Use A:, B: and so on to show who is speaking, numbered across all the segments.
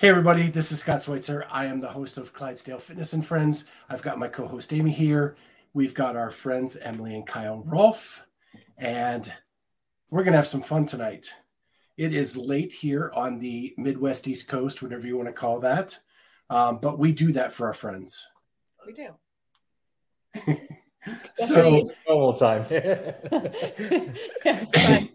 A: Hey, everybody, this is Scott Schweitzer. I am the host of Clydesdale Fitness and Friends. I've got my co host Amy here. We've got our friends Emily and Kyle Rolfe, and we're going to have some fun tonight. It is late here on the Midwest East Coast, whatever you want to call that. Um, but we do that for our friends.
B: We do.
A: so,
C: normal time.
B: Yeah, it's fine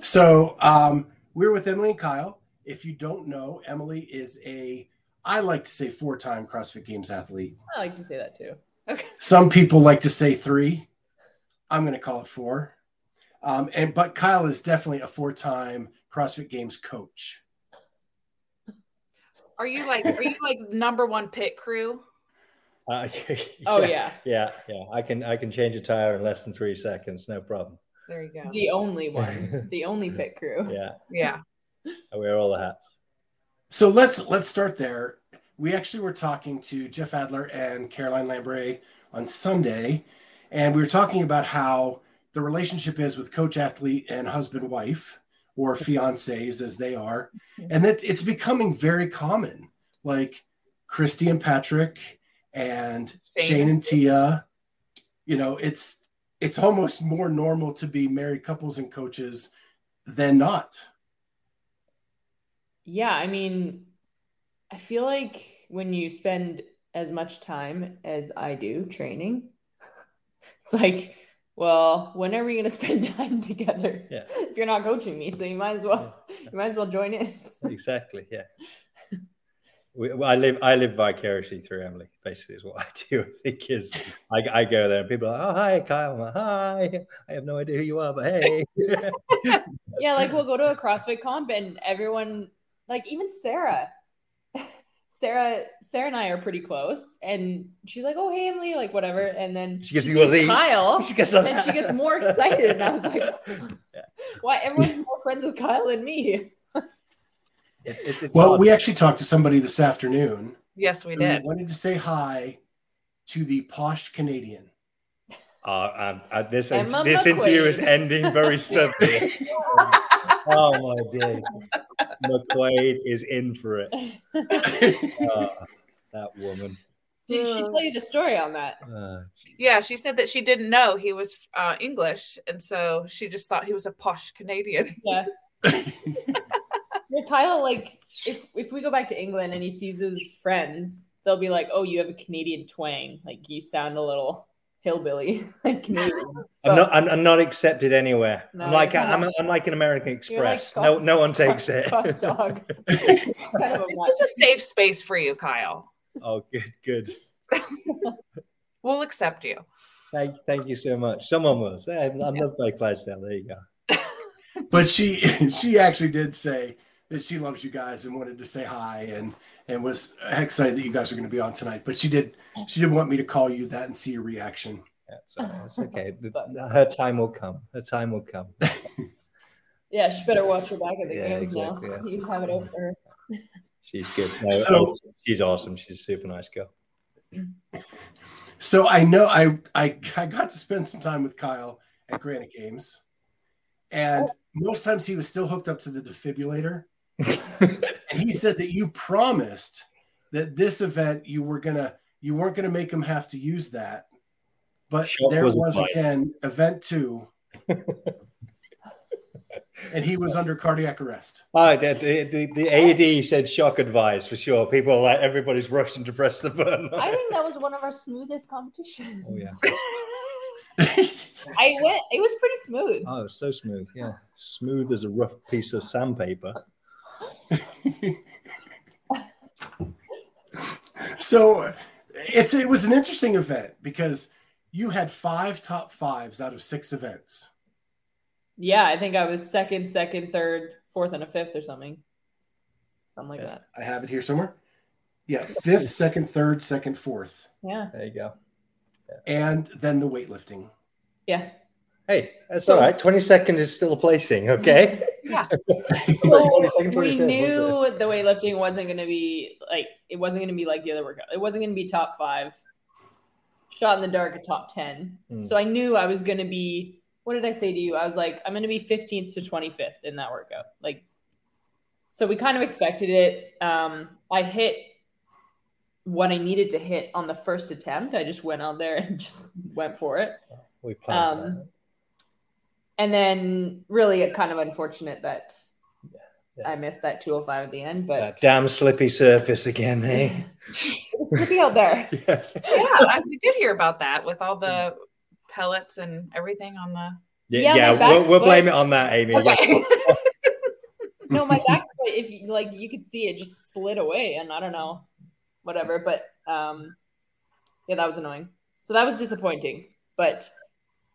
A: so um, we're with Emily and Kyle. If you don't know, Emily is a, I like to say, four time CrossFit Games athlete.
B: I like to say that too. Okay.
A: Some people like to say three. I'm going to call it four. Um, and but Kyle is definitely a four-time CrossFit Games coach.
B: Are you like are you like number one pit crew?
C: Uh,
B: Oh yeah.
C: yeah, yeah. I can I can change a tire in less than three seconds, no problem.
B: There you go.
D: The only one, the only pit crew.
C: Yeah,
B: Yeah.
C: I wear all the hats.
A: So let's let's start there. We actually were talking to Jeff Adler and Caroline Lambray on Sunday, and we were talking about how the relationship is with coach athlete and husband wife or fiancés as they are, mm-hmm. and that it's becoming very common. Like Kristi and Patrick and
B: Shane.
A: Shane and Tia, you know, it's it's almost more normal to be married couples and coaches than not.
D: Yeah, I mean, I feel like when you spend as much time as I do training, it's like, well, when are we going to spend time together?
C: Yeah.
D: If you're not coaching me, so you might as well, you might as well join in.
C: Exactly. Yeah. We, I live I live vicariously through Emily. Basically, is what I do. I think is I, I go there and people are like, oh hi Kyle. Like, hi. I have no idea who you are, but hey.
D: Yeah, like we'll go to a CrossFit comp and everyone, like even Sarah, Sarah, Sarah and I are pretty close, and she's like, "Oh, hey, Emily," like whatever, and then
C: She gives
D: she sees. Kyle,
C: She gets
D: and she gets more excited, and I was like, "Why? Everyone's more friends with Kyle than me."
C: It's- it's- it's
A: Well,
C: hard.
A: we actually talked to somebody this afternoon
B: Yes, we
A: who
B: did.
A: wanted to say hi to the posh Canadian.
C: Uh, um, uh, this
D: Emma
C: this interview is ending very suddenly. oh my day. McQuaid is in for it. Uh, that woman.
D: Did she tell you the story on that?
C: Uh,
B: Yeah, she said that she didn't know he was uh, English, and so she just thought he was a posh Canadian.
D: Yeah. Well, Kyle, like, if if we go back to England and he sees his friends, they'll be like, "Oh, you have a Canadian twang. Like, you sound a little hillbilly, like Canadian."
C: I'm not. I'm, I'm not accepted anywhere.
D: No,
C: I'm like.
D: you're
C: I'm,
D: kind
C: I'm like an American
D: You're like
C: Express. no, no one
D: Scott's-
C: takes it.
D: Dog. Kind of
B: This is a safe space for you, Kyle.
C: oh, good, good.
B: We'll accept you.
C: Thank, thank you so much. Someone was. Hey, I'm I'm loved by Clydesdale. There you go.
A: but she she actually did say that she loves you guys and wanted to say hi and and was excited that you guys are going to be on tonight. But she did she did want me to call you that and see your reaction.
C: That's, that's okay. Her time will come. Her time will come.
D: Yeah, she better watch her back at the
C: Yeah,
D: games
C: exactly,
D: now.
C: yeah.
D: You have it over her.
C: She's good. No,
A: So-
C: oh, she's awesome. She's a super nice girl.
A: So I know I I I got to spend some time with Kyle at Granite Games, and oh. most times he was still hooked up to the defibrillator. And he said that you promised that this event you were gonna you weren't gonna make him have to use that. But
C: Shock
A: there
C: was
A: was
C: applied.
A: again event two. and he was under cardiac arrest.
C: Oh, the, the, the, the AED said shock advice for sure. People are like, everybody's rushing to press the button.
D: I think that was one of our smoothest competitions.
C: Oh, yeah.
D: I went. It was pretty smooth.
C: Oh, so smooth. Yeah. Smooth as a rough piece of sandpaper.
A: So it's it was an interesting event because you had five top fives out of six events.
D: Yeah, I think I was second, second, third, fourth, and a fifth or something. Something like that.
A: I have it here somewhere. Yeah, fifth, second, third, second, fourth,
D: Yeah.
C: There you go.
A: and then the weightlifting.
D: Yeah.
C: Hey, that's
D: So-
C: all right. 22nd is still placing, okay?
B: Yeah.
D: So we knew the weightlifting wasn't going to be like it wasn't going to be like the other workout. It wasn't going to be top five. Shot in the dark, a top ten.
C: Hmm.
D: So I knew I was going to be. What did I say to you? I was like, I'm going to be 15th to 25th in that workout. Like, so we kind of expected it. Um, I hit what I needed to hit on the first attempt. I just went out there and just went for it.
C: We planned
D: Um,
C: that.
D: And then really it kind of unfortunate that
C: Yeah.
D: I missed that 205 at the end, but
C: That damn slippy surface again, eh?
D: it's slippy out there.
C: yeah.
B: Yeah, I, we did hear about that with all the pellets and everything on the.
C: Yeah,
D: Yeah,
C: yeah,
D: my back
C: we'll, we'll blame it on that, Amy.
B: Okay.
D: No, my back foot, if you like you could see it just slid away and I don't know, whatever. But um yeah, that was annoying. So that was disappointing. But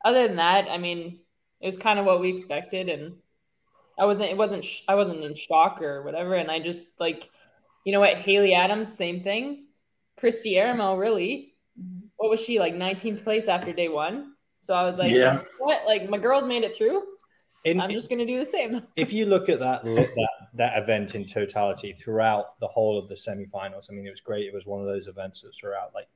D: other than that, I mean, it was kind of what we expected and I wasn't it wasn't sh- I wasn't in shock or whatever and I just like you know what, Haley Adams, same thing. Kristi Eramo, really. Mm-hmm. What was she like 19th place after day 1? So I was like,
A: Yeah.
D: what? Like my girls made it through.
C: In-
D: I'm just going to do the same.
C: if you look at that, mm-hmm. that that event in totality throughout the whole of the semifinals, I mean, it was great. It was one of those events that throughout, like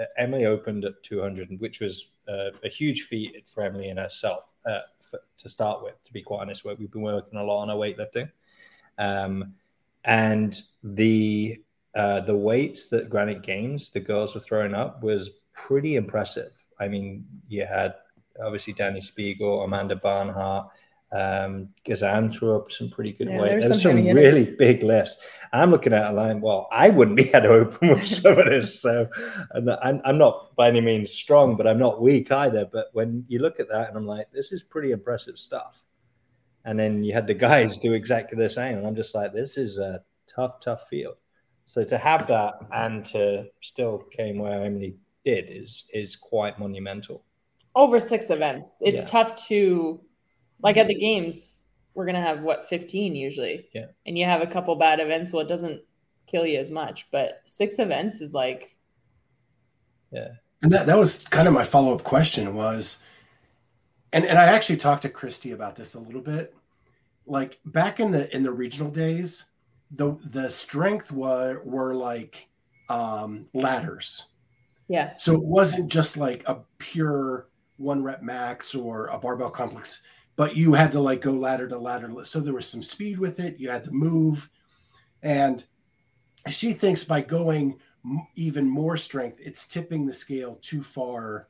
C: uh, Emily opened at 200, which was uh, a huge feat for Emily and herself uh, for, to start with. To be quite honest, we've been working a lot on our weightlifting, um, and the uh, the weights that Granite Games the girls were throwing up was pretty impressive. I mean, you had obviously Dani Speegle, Amanda Barnhart. Um, Gazan threw up some pretty good
D: Yeah,
C: weight.
D: there's
C: There's
D: some
C: some
D: heavy hitters.
C: really big lifts. I'm looking at a line. Well, I wouldn't be able to open with some of this. So and I'm, I'm not by any means strong, but I'm not weak either. But when you look at that, and I'm like, this is pretty impressive stuff. And then you had the guys do exactly the same, and I'm just like, this is a tough, tough field. So to have that and to still came where Emily did is is quite monumental.
D: over six events. It's
C: Yeah.
D: tough to like at the games, we're gonna have what 15 usually.
C: Yeah.
D: And you have a couple bad events, well, it doesn't kill you as much. But six events is like Yeah.
A: And that, that was kind of my follow up question was, and, and I actually talked to Kristi about this a little bit. Like back in the in the regional days, the the strength were were like um, ladders.
D: yeah.
A: So it wasn't just like a pure one rep max or a barbell complex, but you had to like go ladder to ladder. So there was some speed with it. You had to move. And she thinks by going even more strength, it's tipping the scale too far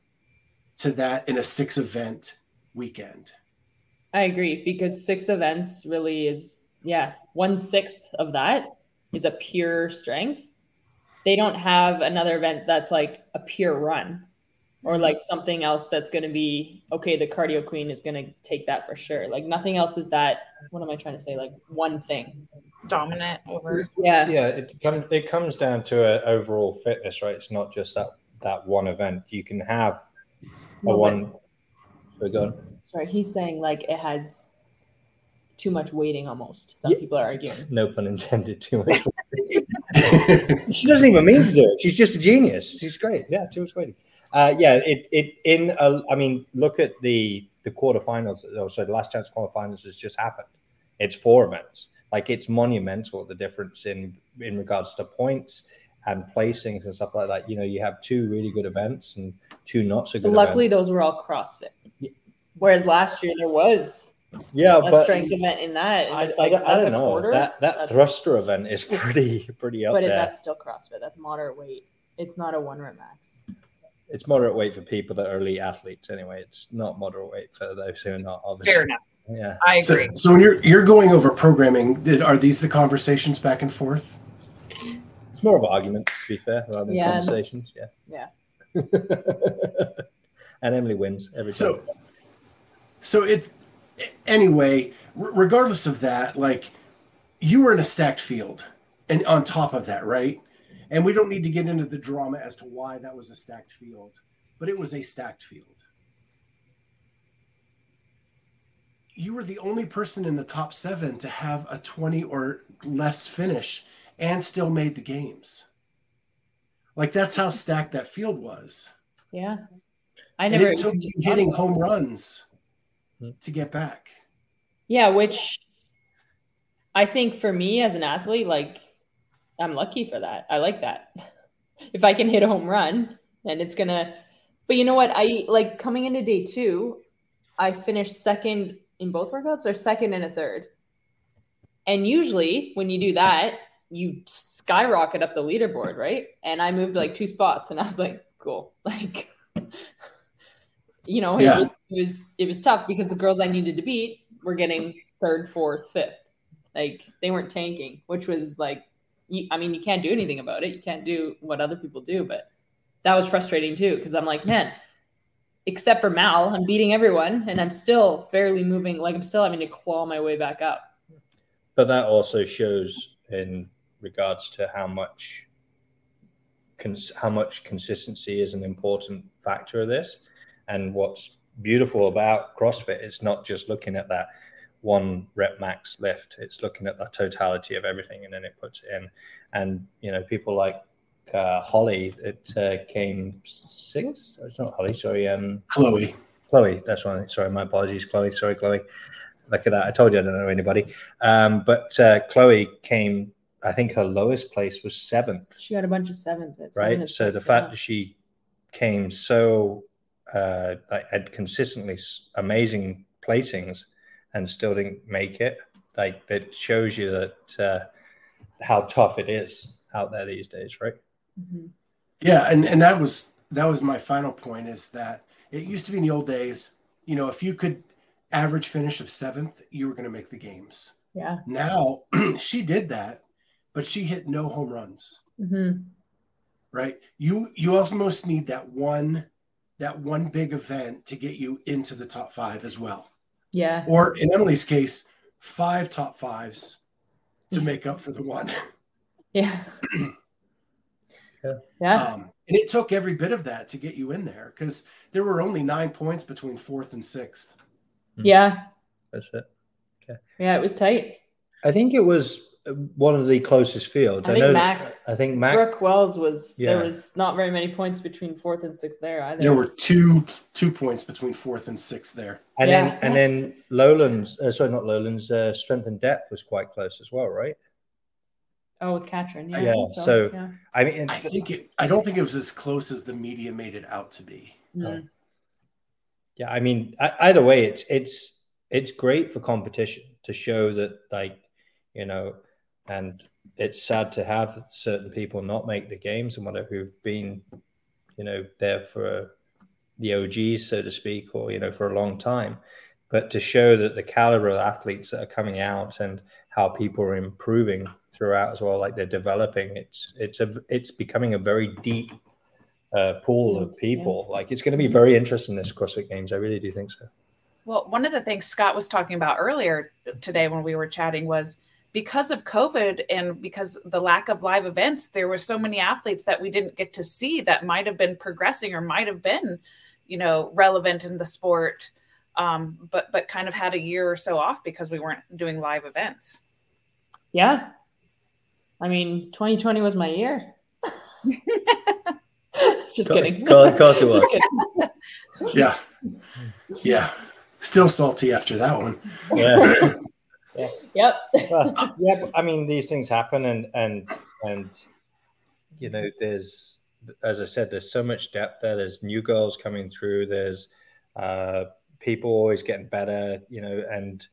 A: to that in a six event weekend.
D: I agree because six events really is yeah, one sixth of that is a pure strength. They don't have another event that's like a pure run or like something else that's going to be okay. The cardio queen is going to take that for sure. Like nothing else is that. What am I trying to say? Like one thing.
B: dominant over.
D: Yeah.
C: Yeah, it comes it comes down to a overall fitness, right? It's not just that that one event. You can have a
D: No,
C: one. So go on.
D: Sorry, he's saying like it has too much waiting almost. Some
C: Yeah.
D: people are arguing.
C: No pun intended. Too much. she doesn't even mean to do it. She's just a genius. She's great. Yeah, too much waiting. Uh, yeah, it it in. A, I mean, look at the the quarterfinals. Oh, so the last chance quarterfinals has just happened. It's four events. Like it's monumental the difference in in regards to points and placings and stuff like that. You know, you have two really good events and two not so good.
D: Luckily,
C: events.
D: those were all CrossFit. Whereas last year there was
C: yeah,
D: a
C: but
D: strength event in that, and
C: I,
D: it's like
C: don't, I
D: that's
C: don't
D: a
C: know.
D: quarter.
C: That that
D: That's-
C: thruster event is pretty pretty up
D: but
C: there.
D: that's still CrossFit. That's moderate weight. It's not a one rep max.
C: It's moderate weight for people that are elite athletes anyway. It's not moderate weight for those who are not obviously.
B: Fair enough.
C: Yeah.
B: I
A: so,
B: agree.
A: so when you're you're going over programming, did, are these the conversations back and forth?
C: It's more of arguments, to be fair, rather than
D: Yeah,
C: conversations. Yeah.
D: Yeah.
C: and Emily wins every
A: So,
C: time.
A: so it anyway. r- Regardless of that, like you were in a stacked field, and on top of that, right? And we don't need to get into the drama as to why that was a stacked field, but it was a stacked field. You were the only person in the top seven to have a 20 or less finish and still made the games. Like that's how stacked that field was.
D: Yeah. I
A: And
D: never
A: it took you hitting home runs to get back.
D: Yeah, which I think for me as an athlete, like I'm lucky for that. I like that. If I can hit a home run, then it's gonna. But you know what? I like coming into day two, I finished second in both workouts or second and a third. And usually when you do that, you skyrocket up the leaderboard, right? And I moved like two spots and I was like, cool. Like you know,
A: Yeah.
D: it, was, it was it was tough because the girls I needed to beat were getting third, fourth, fifth. Like they weren't tanking, which was like, you, I mean, you can't do anything about it. You can't do what other people do, but that was frustrating too because I'm like, man, except for Mal, I'm beating everyone, and I'm still barely moving. Like I'm still having to claw my way back up.
C: But that also shows in regards to how much cons- how much consistency is an important factor of this. And what's beautiful about CrossFit is not just looking at that one rep max lift; it's looking at the totality of everything, and then it puts it in. And you know, people like uh, Holly that uh, came sixth. It's not Holly, sorry. Um,
A: Chloe.
C: Chloe, that's right. Sorry, my apologies, Chloe. Sorry, Chloe. Look at that. I told you I don't know anybody. Um, but uh, Chloe came, I think her lowest place was seventh,
D: She had a bunch of sevens. At
C: right?
D: and
C: So the
D: six,
C: fact
D: yeah.
C: that she came so, uh, like, had consistently amazing placings and still didn't make it, like, that shows you that uh, how tough it is out there these days, right?
D: Mhm.
A: Yeah, and and that was that was my final point is that it used to be in the old days, you know, if you could average finish of seventh, you were going to make the games.
D: yeah.
A: Now she did that, but she hit no home runs.
D: hmm
A: Right? You you almost need that one that one big event to get you into the top five as well.
D: Yeah.
A: Or in Emily's case, five top fives to make up for the one.
D: Yeah.
C: Yeah.
D: Yeah.
A: Um, and it took every bit of that to get you in there because there were only nine points between fourth and sixth.
D: yeah.
C: That's it. Okay.
D: Yeah. It was tight.
C: I think it was one of the closest fields.
D: I think
C: know
D: Mac-
C: I think Mac
D: Brooke Wells was
C: Yeah.
D: there was not very many points between fourth and sixth there either.
A: There were two two points between fourth and sixth there.
C: And
D: Yeah,
C: then and then Lowlands, uh, sorry, not Lowlands, uh, Strength in Depth was quite close as well, right?
D: oh with Katrin. Yeah.
C: Yeah,
D: think
C: so-
D: yeah.
C: I mean,
A: I think it. I don't think it was as close as the media made it out to be.
D: Mm.
C: yeah, I mean, I, either way, it's it's it's great for competition to show that, like, you know, and it's sad to have certain people not make the games and whatever who've been, you know, there for the OGs, so to speak, or you know, for a long time. But to show that the caliber of athletes that are coming out and how people are improving throughout as well, like they're developing, it's it's a it's becoming a very deep uh, pool of
D: Field, yeah.
C: people. Like it's going to be very interesting this CrossFit Games. I really do think so.
B: Well, one of the things Scott was talking about earlier today when we were chatting was because of COVID and because the lack of live events, there were so many athletes that we didn't get to see that might have been progressing or might have been, you know, relevant in the sport, um, but but kind of had a year or so off because we weren't doing live events.
D: Yeah. I mean, 2020 was my year. Just kidding.
C: Of course- it was.
A: Yeah, yeah. Still salty after that one.
C: Yeah.
D: Yep.
C: Well, yeah, but, I mean, these things happen, and and and you know, there's as I said, there's so much depth there. There's new girls coming through. There's uh, people always getting better, you know, and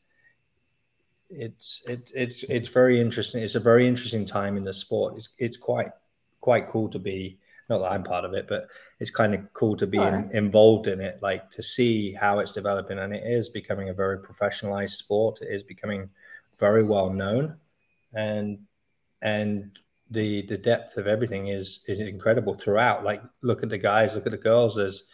C: it's it's it's it's very interesting. It's a very interesting time in the sport. It's it's quite quite cool to be. Not that I'm part of it, but it's kind of cool to be in, involved in it, like to see how it's developing, and it is becoming a very professionalized sport. It is becoming very well known, and and the the depth of everything is is incredible throughout. Like look at the guys, look at the girls. There's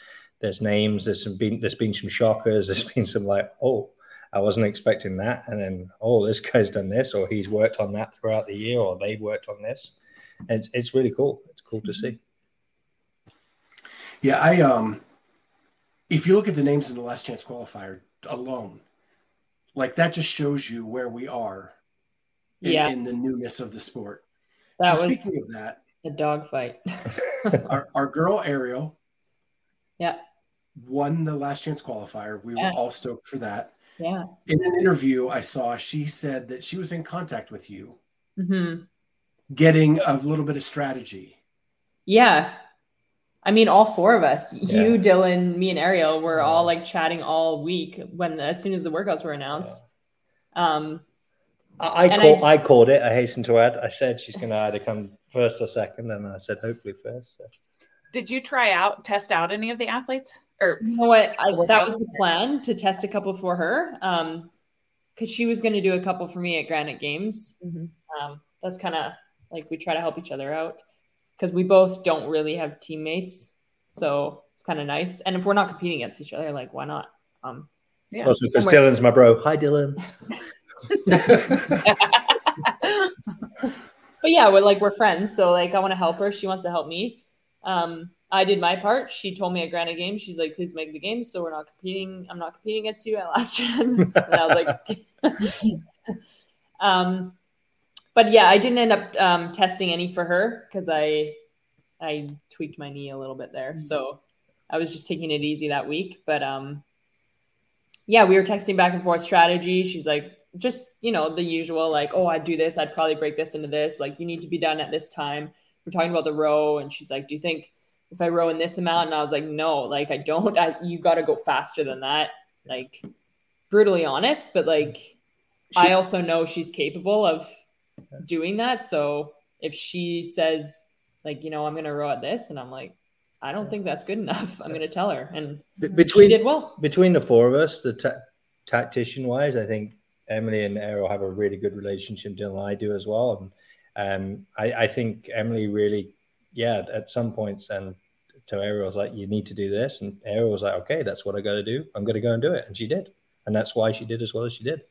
C: there's names. There's some been there's been some shockers. There's been some like oh I wasn't expecting that, and then oh this guy's done this, or he's worked on that throughout the year, or they've worked on this. And it's it's really cool. It's cool to mm-hmm. see.
A: Yeah, I um if you look at the names in the last chance qualifier alone, like that just shows you where we are in,
D: Yeah.
A: in the newness of the sport.
D: That
A: so
D: was
A: speaking of that,
D: a dogfight.
A: our, our girl Arielle
D: Yeah.
A: won the last chance qualifier. We
D: Yeah.
A: were all stoked for that.
D: Yeah.
A: In an interview I saw, she said that she was in contact with you,
D: hmm
A: getting a little bit of strategy.
D: Yeah. I mean, all four of us,
C: Yeah.
D: you, Dylan, me, and Arielle, were
C: Yeah.
D: all like chatting all week when, as soon as the workouts were announced. Um,
C: I, I, call,
D: I-
C: I, called it. I hasten to add. I said she's going to either come first or second, and I said hopefully first. So.
B: Did you try out, test out any of the athletes? Or
D: you know what? I,
B: Work
D: that was the plan to test a couple for her. Um, because she was going to do a couple for me at Granite Games.
B: Mhm.
D: Um, that's kind of like we try to help each other out because we both don't really have teammates, so it's kind of nice. And if we're not competing against each other, like why not? Um,
B: yeah.
C: Also, because Dylan's my bro. Hi, Dylan.
D: but yeah, we're like we're friends, so like I want to help her. She wants to help me. Um, I did my part. She told me at Granite Games, she's like, please make the game, so we're not competing. I'm not competing against you at last chance. and I was like, um, but yeah, I didn't end up um, testing any for her because I I tweaked my knee a little bit there, so I was just taking it easy that week. But um, yeah, we were texting back and forth strategy. She's like, just you know the usual like oh i'd do this. I'd probably break this into this. Like you need to be done at this time. We're talking about the row and she's like do you think if i row in this amount? And i was like no like i don't. I, you got to go faster than that. Like brutally honest but like i also know she's capable of doing that so if she says like you know i'm gonna row at this and i'm like i don't think that's good enough i'm gonna tell her and
C: Be-
D: she
C: between
D: did well
C: between the four of us, the ta- tactician wise, I think Emily and Arielle have a really good relationship. Dylan and I do as well. And um, I, I think Emily really, yeah, at some points, and to Arielle was like, you need to do this. And Arielle was like, okay, that's what I got to do. I'm going to go and do it. And she did. And that's why she did as well as she did.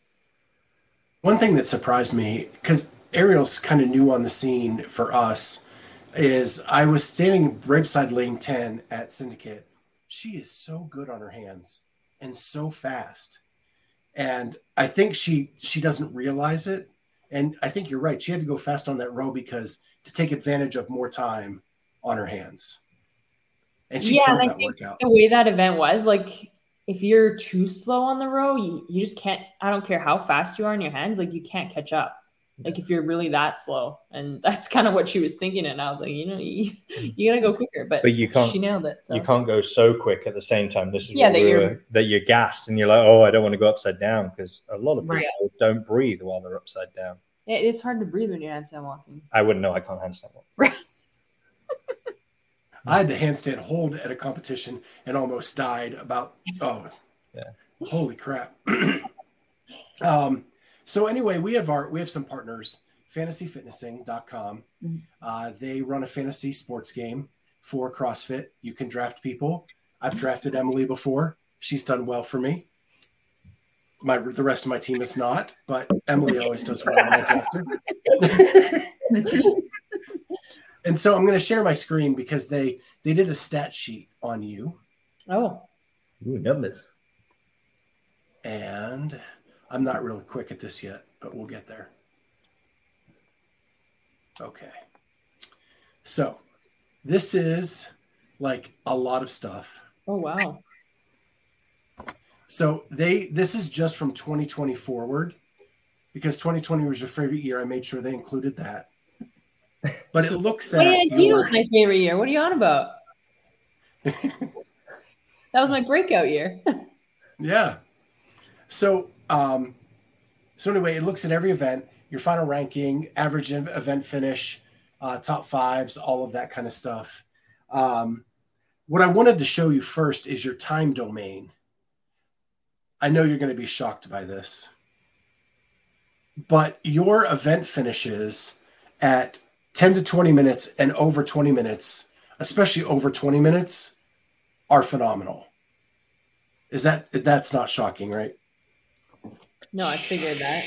A: One thing that surprised me, because Arielle's kind of new on the scene for us, is I was standing right beside lane 10 at Syndicate. She is so good on her hands and so fast. And I think she she doesn't realize it. And I think you're right. She had to go fast on that row because to take advantage of more time on her hands. And she
D: Yeah, and I
A: that
D: think
A: workout.
D: the way that event was like if you're too slow on the row you, you just can't i don't care how fast you are in your hands like you can't catch up like if you're really that slow and that's kind of what she was thinking and i was like you know you, you gotta go quicker but,
C: But you can't-
D: she nailed it so
C: You can't go so quick at the same time. This is
D: Yeah, that
C: we
D: you're-
C: were- that you're gassed and you're like, oh, I don't want to go upside down because a lot of people
B: Right.
C: don't breathe while they're upside down.
D: Yeah, it is hard to breathe when you're handstand walking
C: I wouldn't know. I can't handstand walk. Right.
A: I had the handstand hold at a competition and almost died about oh
C: Yeah.
A: holy crap. um so anyway, we have our we have some partners, fantasyfitnessing.com.
B: Mhm.
A: Uh, they run a fantasy sports game for CrossFit. You can draft people. I've drafted Emily before. She's done well for me. My the rest of my team is not, but Emily always does well when I draft her. and so I'm going to share my screen because they they did a stat sheet on you,
D: oh
C: Ooh, numbers.
A: and I'm not really quick at this yet, but we'll get there. Okay, so this is like a lot of stuff.
D: oh wow
A: So they this is just from 2020 forward because 2020 was your favorite year. I made sure they included that. But it looks oh, at
D: 2019
A: your-
D: was my favorite year what are you on about that was my breakout year
A: Yeah. So, um, so anyway, it looks at every event, your final ranking, average event finish, uh, top fives, all of that kind of stuff. Um, what I wanted to show you first is your time domain. I know you're going to be shocked by this, but your event finishes at 10 to 20 minutes and over 20 minutes, especially over 20 minutes, are phenomenal. Is that that's not shocking, right?
D: No i figured that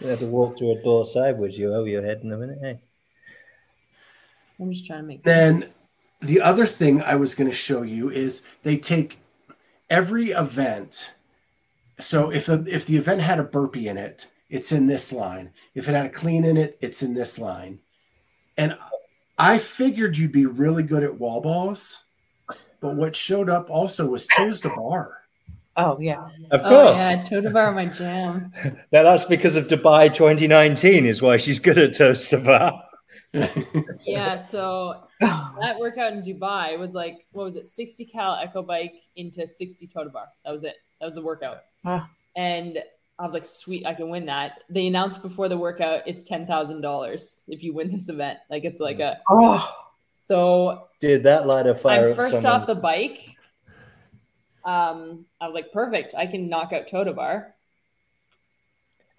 C: You have to walk through a door sideways. You over your head in a minute. Hey.
D: i'm just trying to make sense
A: Then the other thing I was going to show you is they take every event. So if the, if the event had a burpee in it, it's in this line. If it had a clean in it, it's in this line. And
E: I figured you'd be really good at wall balls, but what showed up also was toes to bar.
B: Oh yeah.
C: Of
D: Oh
C: course.
D: yeah, toe to bar my jam.
C: Now that's because of Dubai 2019 is why she's good at toast to.
D: Yeah, so that workout in Dubai was like what was it, 60 cal echo bike into 60 toe to bar. That was it. That was the workout.
B: Ah.
D: And I was like, sweet, I can win that. They announced before the workout it's ten thousand dollars if you win this event. Like it's like a
B: Oh.
D: so
C: Did that light a fire?
D: I'm first
C: someone?
D: off the bike. Um, I was like, perfect. I can knock out toe to bar.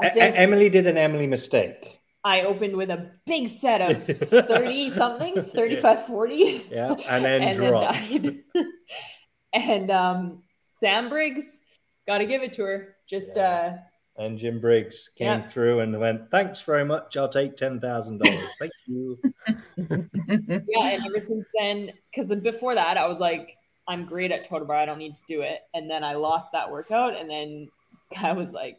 D: I
C: E-
D: think
C: Emily did an Emily mistake.
D: I opened with a big set of 30 something, 35, 40,
C: Yeah, and then
D: and then
C: dropped.
D: died. and um, Sam Briggs, got to give it to her. Just uh,
C: And Jim Briggs came
D: Yeah.
C: through and went, "Thanks very much. I'll take ten thousand dollars. Thank you."
D: yeah, and ever since then, because before that, I was like, I'm great at toe to bar. I don't need to do it. And then I lost that workout, and then I was like,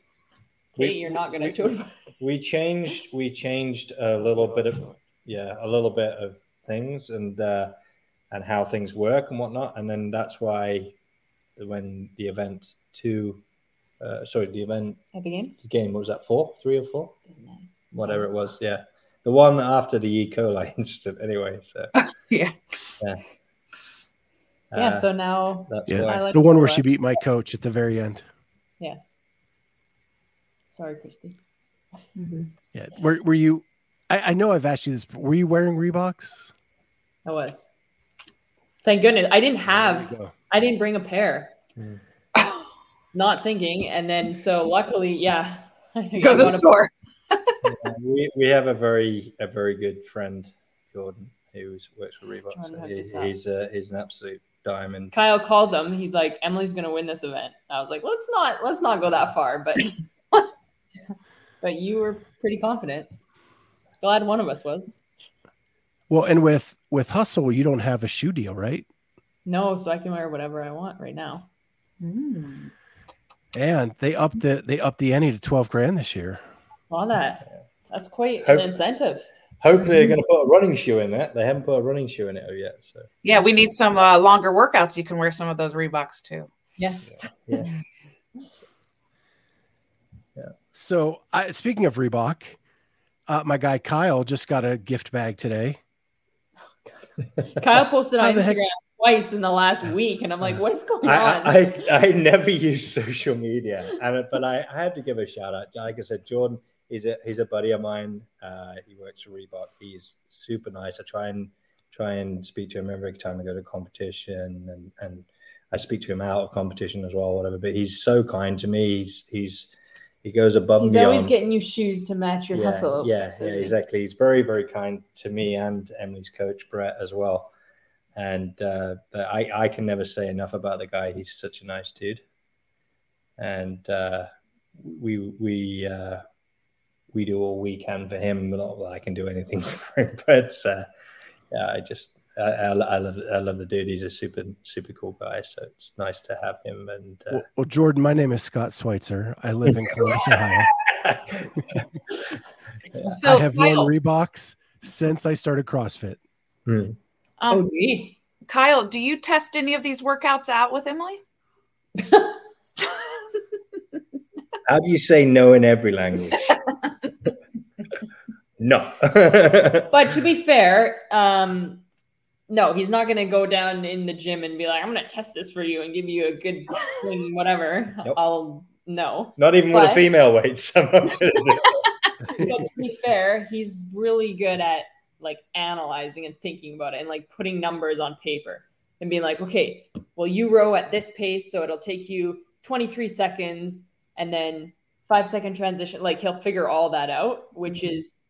C: We-
D: you're not going to
C: toe
D: to bar.
C: we changed we changed a little bit of yeah a little bit of things and uh and how things work and whatnot and then that's why when the event two uh sorry the event
D: At the games?
C: the game what was that four three or four
D: Doesn't matter.
C: whatever it was yeah the one after the e coli incident anyway so
B: Yeah.
C: yeah
D: Yeah,
C: Uh,
D: so now,
C: that's
A: Yeah.
D: like
A: the one where she beat my coach at the very end.
D: yes. Sorry, Kristi.
A: Yeah. Were, were you? I, I know I've asked you this. But were you wearing Reeboks?
D: I was. Thank goodness. I didn't have. I didn't bring a pair.
C: Hmm.
D: Not thinking. And then, so luckily, yeah.
B: Go to the store.
C: Yeah, we, we have a very a very good friend jordan who works for reebok
D: Jordan
C: so he, he's uh, he's an absolute diamond
D: Kyle calls him. He's like, Emily's going to win this event. I was like, let's not, let's not go that far. But, but you were pretty confident. Glad one of us was.
A: Well, and with with Hustle, you don't have a shoe deal, right?
D: No, so I can wear whatever I want right now.
B: Mm.
A: And they upped the they upped the ante to twelve grand this year.
D: Saw that. That's quite an incentive.
C: Hopefully, they're going to put a running shoe in it. They haven't put a running shoe in it yet. So
B: Yeah, we need some uh, longer workouts. You can wear some of those Reeboks too.
D: Yes.
C: yeah, Yeah.
A: So, I, speaking of Reebok, uh, my guy Kyle just got a gift bag today.
D: Kyle posted on
A: the heck-
D: Instagram twice in the last week, and I'm like, what is going
C: I,
D: on?
C: I, I never use social media, and but I, I had to give a shout out. Like I said, Jordan, he's a he's a buddy of mine. Uh, he works for Reebok. He's super nice. I try and try and speak to him every time I go to competition, and and I speak to him out of competition as well, whatever. But he's so kind to me. He's he's he goes above
D: He's
C: and beyond.
D: always getting you shoes to match your
C: yeah,
D: hustle.
C: Yeah, yeah, exactly. He's very, very kind to me and Emily's coach Brett as well. And uh, but I, I can never say enough about the guy. He's such a nice dude, and uh, we we uh, we do all we can for him. But not that I can do anything for him. But uh, yeah, I just I, I, I love I love the dude. He's a super super cool guy. So it's nice to have him. And uh,
A: Well, well, Jordan, my name is Scott Schweitzer. I live in Columbus, Ohio.
B: So
A: I have
B: Kyle,
A: worn Reeboks since I started CrossFit.
C: hmm.
D: Oh,
B: um,
D: gee.
B: Kyle, do you test any of these workouts out with Emily?
C: How do you say no in every language? No.
D: But to be fair, um, no, he's not going to go down in the gym and be like, I'm going to test this for you and give you a good thing, whatever.
C: Nope.
D: I'll no.
C: Not even with a female weight. I'm not gonna do it.
D: But to be fair, he's really good at like analyzing and thinking about it and like putting numbers on paper and being like, okay, well, you row at this pace, so it'll take you 23 seconds and then five second transition. Like he'll figure all that out, which is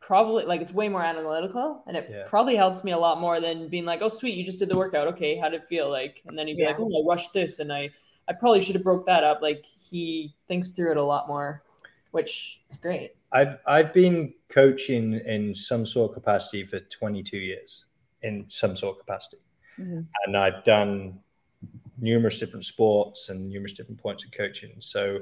D: probably like it's way more analytical and it
C: Yeah.
D: probably helps me a lot more than being like, oh, sweet, you just did the workout. Okay, how did it feel like? And then he'd be
B: Yeah.
D: like, oh, I rushed this and I, I probably should have broke that up. Like he thinks through it a lot more, which is great.
C: I've I've been coaching in some sort of capacity for 22 years in some sort of capacity,
B: Mhm.
C: and I've done numerous different sports and numerous different points of coaching. So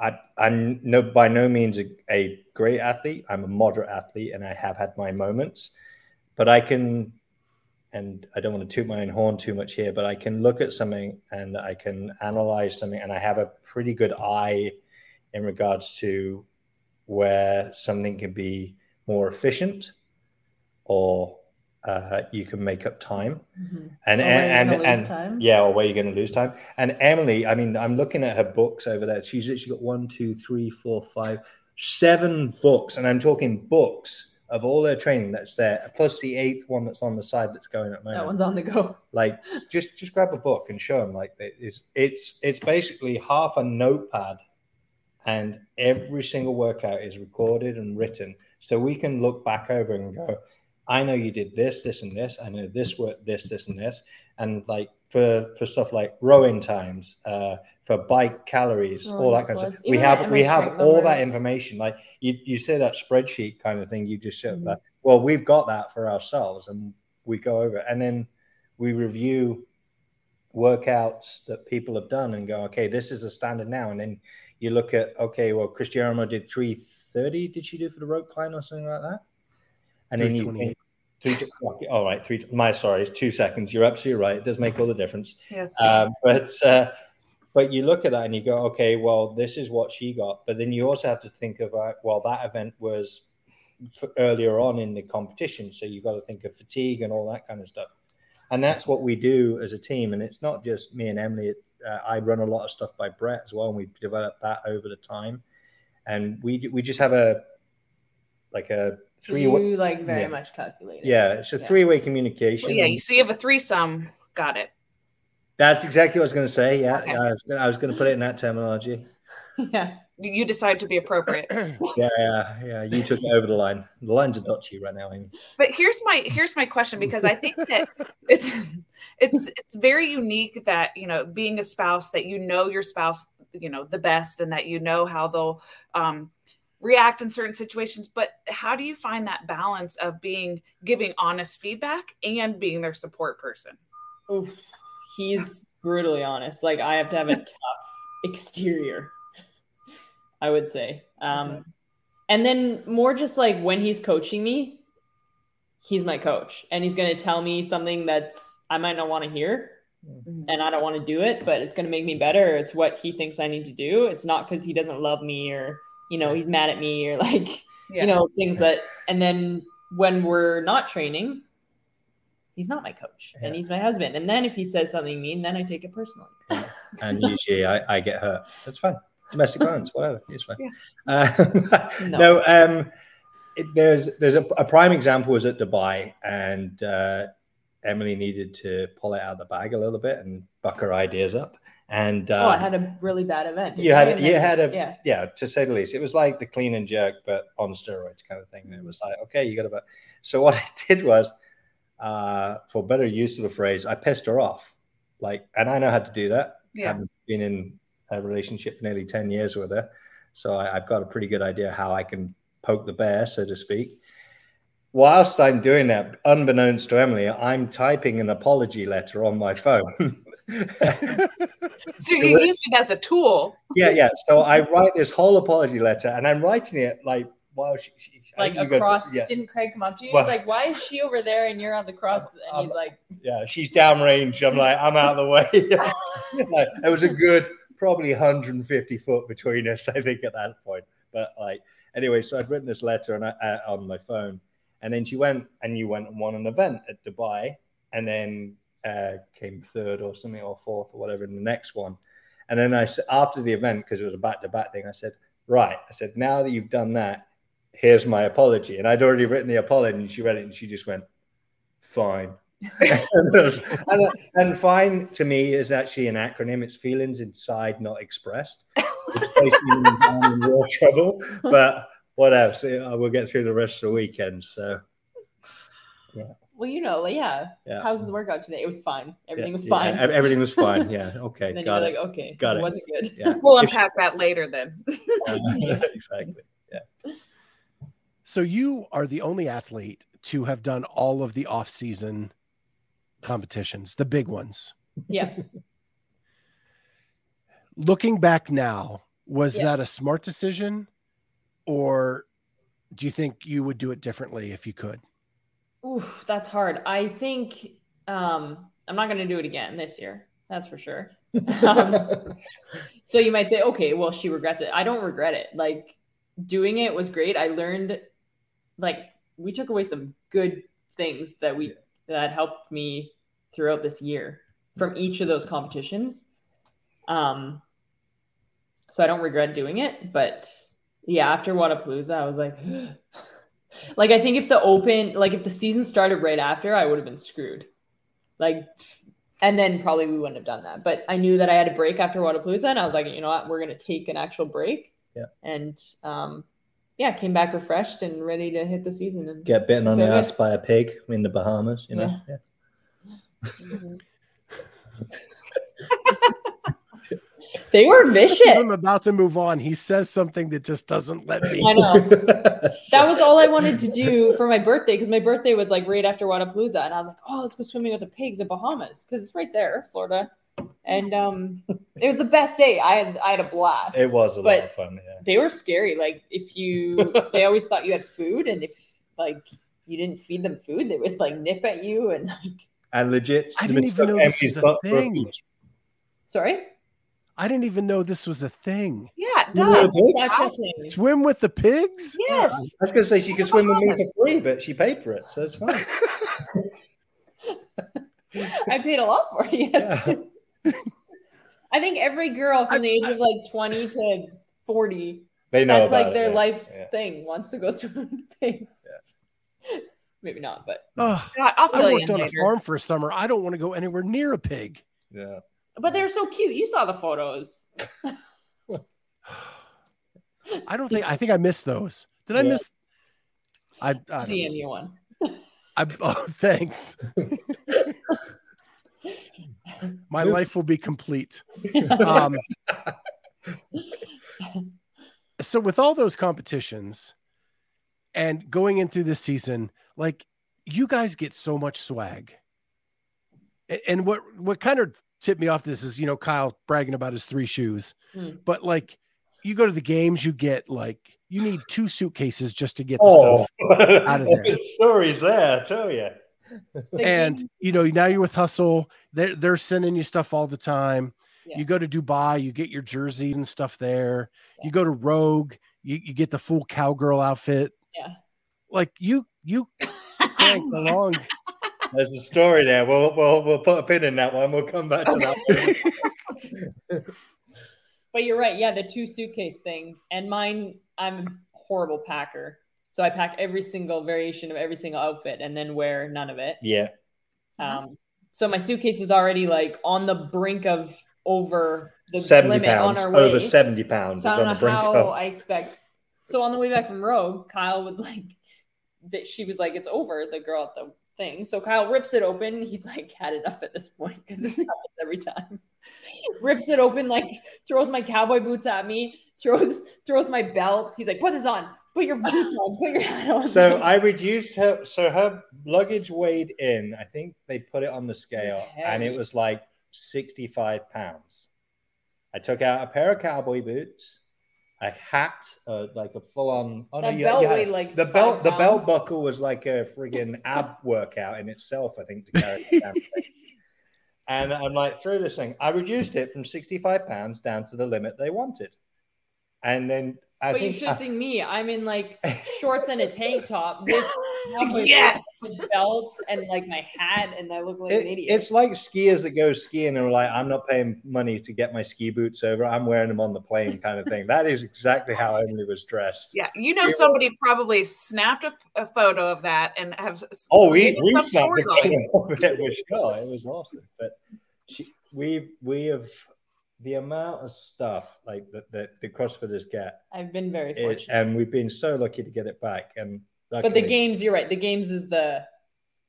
C: I I'm no by no means a, a great athlete. I'm a moderate athlete, and I have had my moments. but I can, and I don't want to toot my own horn too much here, but I can look at something and I can analyze something, and I have a pretty good eye in regards to where something can be more efficient or uh, you can make up time
D: Mm-hmm.
C: and
D: Or
C: and and,
D: time.
C: yeah or where you're going to lose time and emily i mean i'm looking at her books over there she's literally got one two three four five seven books and i'm talking books of all her training that's there plus the eighth one that's on the side that's going at the moment
D: That one's on the go.
C: like just just grab a book and show them like it's it's it's basically half a notepad and every single workout is recorded and written so we can look back over and go i know you did this this and this i know this worked this this and this and like for for stuff like rowing times uh for bike calories all
D: Rowing
C: that kind of
D: splits.
C: stuff we have we have
D: strength
C: all that information like you you say that spreadsheet kind of thing you just showed
D: Mhm.
C: that well we've got that for ourselves and we go over and then we review workouts that people have done and go, okay, this is a standard now. And then you look at, okay, well, Cristiano did 330. Did she do for the rope climb or something like that? And then you think, three, all right, three, my sorry, it's two seconds. You're absolutely right. It does make all the difference.
B: Yes.
C: Um, but, uh, but you look at that and you go, okay, well, this is what she got. But then you also have to think about, well, that event was earlier on in the competition. So you've got to think of fatigue and all that kind of stuff. And that's what we do as a team. And it's not just me and Emily. It, uh, I run a lot of stuff by Brett as well. And we've developed that over the time. And we, we just have a, like a three,
D: you like very
C: yeah.
D: much calculated.
C: yeah, it's a
D: Yeah.
C: three way communication.
B: so yeah, you, so you have a threesome. Got it.
C: That's exactly what I was going to say. Yeah,
B: Okay.
C: I was gonna, I was going to put it in that terminology.
D: yeah.
B: You you decide to be appropriate.
C: Yeah, yeah, yeah. You took it over the line. The line's are dotty right now, Amy.
B: but here's my here's my question because I think that it's it's it's very unique that you know being a spouse that you know your spouse you know the best and that you know how they'll um, react in certain situations. But how do you find that balance of being giving honest feedback and being their support person?
D: Oof. He's brutally honest. Like I have to have a tough exterior, I would say. Um, and then more just like when he's coaching me, he's my coach, and he's gonna tell me something that's I might not want to hear, and I don't want to do it, but it's gonna make me better. It's what he thinks I need to do. It's not because he doesn't love me or you know he's mad at me or like
B: Yeah.
D: you know things that. And then when we're not training, he's not my coach and he's my husband. And then if he says something mean, then I take it personally.
C: And usually I, I get hurt. That's fine. Domestic violence, whatever. It's fine.
B: Yeah.
C: Um,
D: No.
C: no, um, it, there's there's a, a prime example was at Dubai, and uh, Emily needed to pull it out of the bag a little bit and buck her ideas up. And
D: oh, I
C: um,
D: had a really bad event.
C: you had you had a
D: yeah.
C: yeah to say the least. It was like the clean and jerk but on steroids kind of thing. And it was like okay you got to so what i did was uh for better use of the phrase i pissed her off. Like and i know how to do that.
B: Yeah.
C: i've been in a relationship for nearly 10 years with her. So I, i've got a pretty good idea how i can poke the bear so to speak. Whilst i'm doing that unbeknownst to emily i'm typing an apology letter on my phone
B: So you used it as a tool.
C: yeah, yeah. So I write this whole apology letter, and I'm writing it like while she, she
D: Like
C: go to-
D: across,
C: yeah,
D: didn't Craig come up to you?
C: Well-
D: He's like, "Why is she over there and you're on the cross?" And
C: Um,
D: he's like,
C: yeah. She's downrange. I'm like, I'm out of the way. like, it was a good, probably 150 foot between us, I think, at that point. But like, anyway, so I'd written this letter on uh, on my phone, and then she went and you went and won an event at Dubai, and then uh, came third or something or fourth or whatever in the next one. And then I after the event because it was a back to back thing, I said, right. I said, now that you've done that, here's my apology. And I'd already written the apology, and she read it, and she just went, fine. and, and, fine to me is actually an acronym. It's feelings inside, not expressed. In real trouble. But what else? Yeah, We'll get through the rest of the weekend. So
D: "Well, you know, like, yeah.
C: yeah.
D: was the workout today? It was fine. Everything
C: Yeah,
D: was fine."
C: ev- everything was fine. Yeah. Okay.
D: then
C: got
D: you're
C: it.
D: like, "Okay,
C: Got
D: it
C: it.
D: wasn't good."
C: yeah.
B: We'll unpack that later then.
C: exactly.
A: So you are the only athlete to have done all of the off-season competitions, the big ones.
D: yeah.
A: Looking back now, was
D: Yeah.
A: that a smart decision or do you think you would do it differently if you could?
D: Oof, that's hard. I think um, I'm not going to do it again this year. That's for sure. Um, so you might say, okay, well, she regrets it. I don't regret it. Like doing it was great. I learned, like, we took away some good things that we that helped me throughout this year from each of those competitions. Um, so I don't regret doing it, but yeah, after Wodapalooza, I was like, like I think if the open, like if the season started right after, I would have been screwed. Like, and then probably we wouldn't have done that. But I knew that I had a break after Wodapalooza, and I was like, you know what, we're gonna take an actual break.
C: Yeah.
D: And um, yeah, came back refreshed and ready to hit the season. And
C: Get bitten on the
D: Fair.
C: ass by a pig in the Bahamas, you know? Yeah.
D: they were vicious.
A: I'm about to move on. He says something that just doesn't let me.
D: I know. that was all I wanted to do for my birthday because my birthday was like right after Wodapalooza, and I was like, "Oh, let's go swimming with the pigs in Bahamas because it's right there, Florida." And um, it was the best day. I had I had a blast.
C: It was a lot of fun, yeah.
D: They were scary. Like if you, they always thought you had food, and if like you didn't feed them food, they would like nip at you and like.
C: And legit,
A: I didn't even know this
C: Emmy's
A: was a thing.
D: Sorry.
A: I didn't even know this was a thing.
B: Yeah, it does.
C: what
D: Such a
B: Wow.
D: thing.
A: Swim with the pigs?
B: Yes.
C: I was going to say she could oh swim with me for free, but she paid for it, so it's fine.
D: I paid a lot for it. Yes. I think every girl from
A: I-
D: the age of like 20 to 40
C: They know
D: that's
C: about
D: like
C: it,
D: their
C: yeah.
D: life
C: Yeah.
D: thing wants to go swim with the pigs maybe not but
A: Oh,
B: God, I'll
A: I worked
B: in
A: on a farm for a summer. I don't want to go anywhere near a pig.
C: Yeah.
D: But they're so cute you saw the photos
A: I don't think I think I missed those. Did I miss? I, I don't know.
D: dm you one
A: I, oh, thanks. My life will be complete. Um, so, with all those competitions and going into this season, like you guys get so much swag. And what what kind of tipped me off this is you know Kyle bragging about his three shoes,
D: Hmm.
A: but like you go to the games, you get like you need two suitcases just to get the
C: Oh,
A: stuff. out of there.
C: the stories there, I tell you.
A: And you know now you're with hustle they're, they're sending you stuff all the time
D: Yeah.
A: you go to dubai you get your jerseys and stuff there
D: Yeah.
A: you go to rogue you, you get the full cowgirl outfit
D: Yeah.
A: like you you crank along
C: There's a story there. We'll, we'll, we'll put a pin in that one. We'll come back to that.
D: but you're right yeah the two suitcase thing and mine i'm a horrible packer so i pack every single variation of every single outfit and then wear none of it
C: yeah.
D: Um, so my suitcase is already like on the brink of over the
C: 70
D: limit
C: pounds.
D: on our way.
C: Over 70 pounds.
D: so I don't
C: on
D: know
C: the brink
D: how
C: of.
D: I expect. So on the way back from Rogue, Kyle would like that. She was like, "It's over." The girl at the thing. So Kyle rips it open. He's like had enough at this point because this happens every time. rips it open, like throws my cowboy boots at me. Throws throws my belt. He's like, "Put this on. Put your boots on. Put your hat on."
C: So I reduced her. So her luggage weighed in. I think they put it on the scale, and it was like sixty-five pounds. I took out a pair of cowboy boots, a hat, uh, like a full-on. Oh
D: That
C: you-
D: belt
C: had-
D: like
C: the belt. The belt buckle was like a friggin' ab workout in itself. I think to carry it. And I'm like, through this thing. I reduced it from 65 pounds down to the limit they wanted. And then I
D: but you should have seen me. I'm in like shorts and a tank top with
B: Yes.
D: boots, with and like my hat, and I look like
C: It-
D: an idiot.
C: it's like skiers that go skiing and are like, I'm not paying money to get my ski boots over. I'm wearing them on the plane, kind of thing. That is exactly how Emily was dressed.
B: Yeah, you know somebody probably snapped a, a photo of that and have
C: Oh, we,
B: created
C: we
B: some
C: snapped a
B: storyline.
C: photo of it for sure. It was awesome. But she, we we have the amount of stuff like that that the CrossFitters get,
D: I've been very
C: it,
D: fortunate.
C: and we've been so lucky to get it back. And
D: but the
C: luckily-
D: games, you're right. The games is the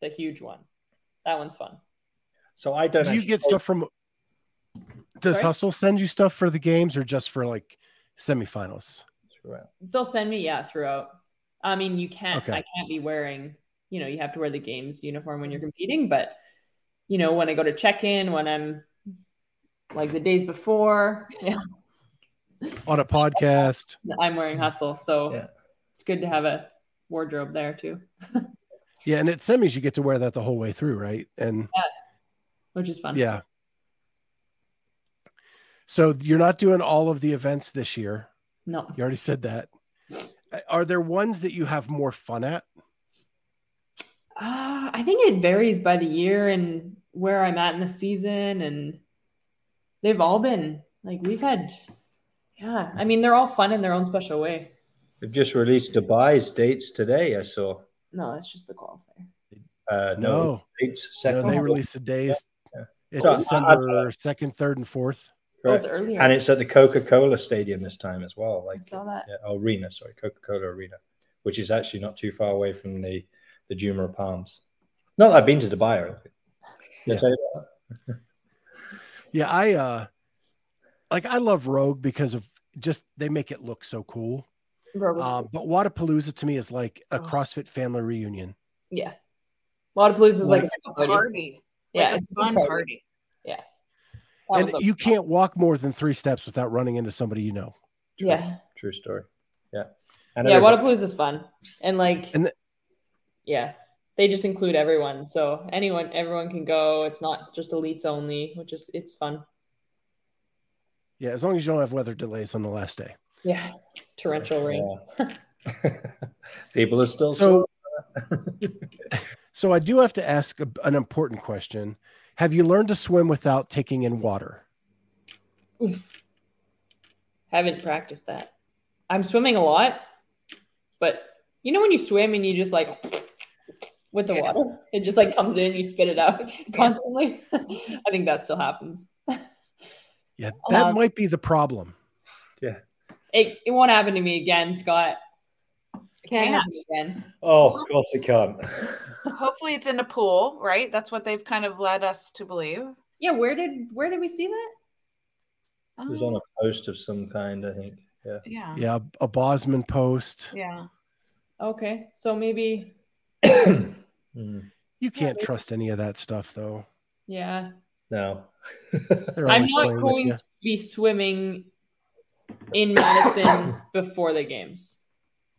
D: the huge one. That one's fun.
C: So I don't.
A: do you get stuff from does
D: Sorry?
A: hustle send you stuff for the games or just for like semifinals
D: They'll send me yeah throughout. I mean, you can't.
A: Okay.
D: I can't be wearing. You know, you have to wear the games uniform when you're competing. But you know, when I go to check in, when I'm like the days before, yeah,
A: on a podcast
D: I'm wearing hustle. So
C: Yeah.
D: it's good to have a wardrobe there too.
A: Yeah, and at semis you get to wear that the whole way through, right? And yeah,
D: which is fun.
A: yeah. So you're not doing all of the events this year.
D: No.
A: You already said that. Are there ones that you have more fun at?
D: Uh, I think it varies by the year and where I'm at in the season, and they've all been like we've had. Yeah, I mean they're all fun in their own special way.
C: They've just released Dubai's dates today. I saw.
D: No, that's just the qualifier.
C: Uh, no,
A: No.
C: dates
A: No,
C: second.
A: they release the days.
C: Yeah.
A: It's
C: So,
A: December second, third, and fourth.
D: Oh, it's
C: Correct.
D: earlier.
C: and it's at the Coca Cola Stadium this time as well.
D: I
C: Like
D: saw that.
C: yeah, oh, arena, sorry, Coca Cola Arena, which is actually not too far away from the the Jumeirah Palms. Not that I've been to Dubai or anything.
A: Yeah.
C: tell you that?
A: Yeah, I uh like I love Rogue because of just they make it look so cool.
D: Bro, it was
A: Um, but Wodapalooza to me is like a
D: Oh.
A: CrossFit family reunion.
D: yeah. Wodapalooza is like, a
B: like a
D: party.
B: party.
D: Yeah,
B: Like a
D: it's a
B: fun
D: party.
B: party.
D: That
A: and
D: was a-
A: you can't walk more than three steps without running into somebody you know.
D: Yeah.
C: True story. Yeah. And
D: yeah,
C: everybody-
D: Wodapalooza is fun, and like,
A: And the-
D: yeah, they just include everyone, so anyone, everyone can go. It's not just elites only, which is it's fun.
A: Yeah, as long as you don't have weather delays on the last day.
D: Yeah, torrential rain.
C: Yeah. People are still
A: So, so I do have to ask a, an important question. Have you learned to swim without taking in water?
D: Haven't practiced that. I'm swimming a lot, but you know when you swim and you just like with the
B: Yeah.
D: water, it just like comes in, you spit it out constantly. I think that still happens.
A: Yeah, that
D: Um,
A: might be the problem.
D: It, it won't happen to me again, Scott. It can't
B: Can't.
D: happen again.
C: oh, of course it can't.
B: Hopefully it's in a pool, right? That's what they've kind of led us to believe.
D: Yeah, where did where did we see that?
C: It was on a post of some kind, I think. Yeah.
B: yeah.
A: Yeah, a Bosman post.
B: Yeah.
D: Okay, so maybe
C: Mm,
A: You can't
D: maybe.
A: trust any of that stuff, though.
D: yeah.
C: no.
D: I'm not going to be swimming in Madison before the games.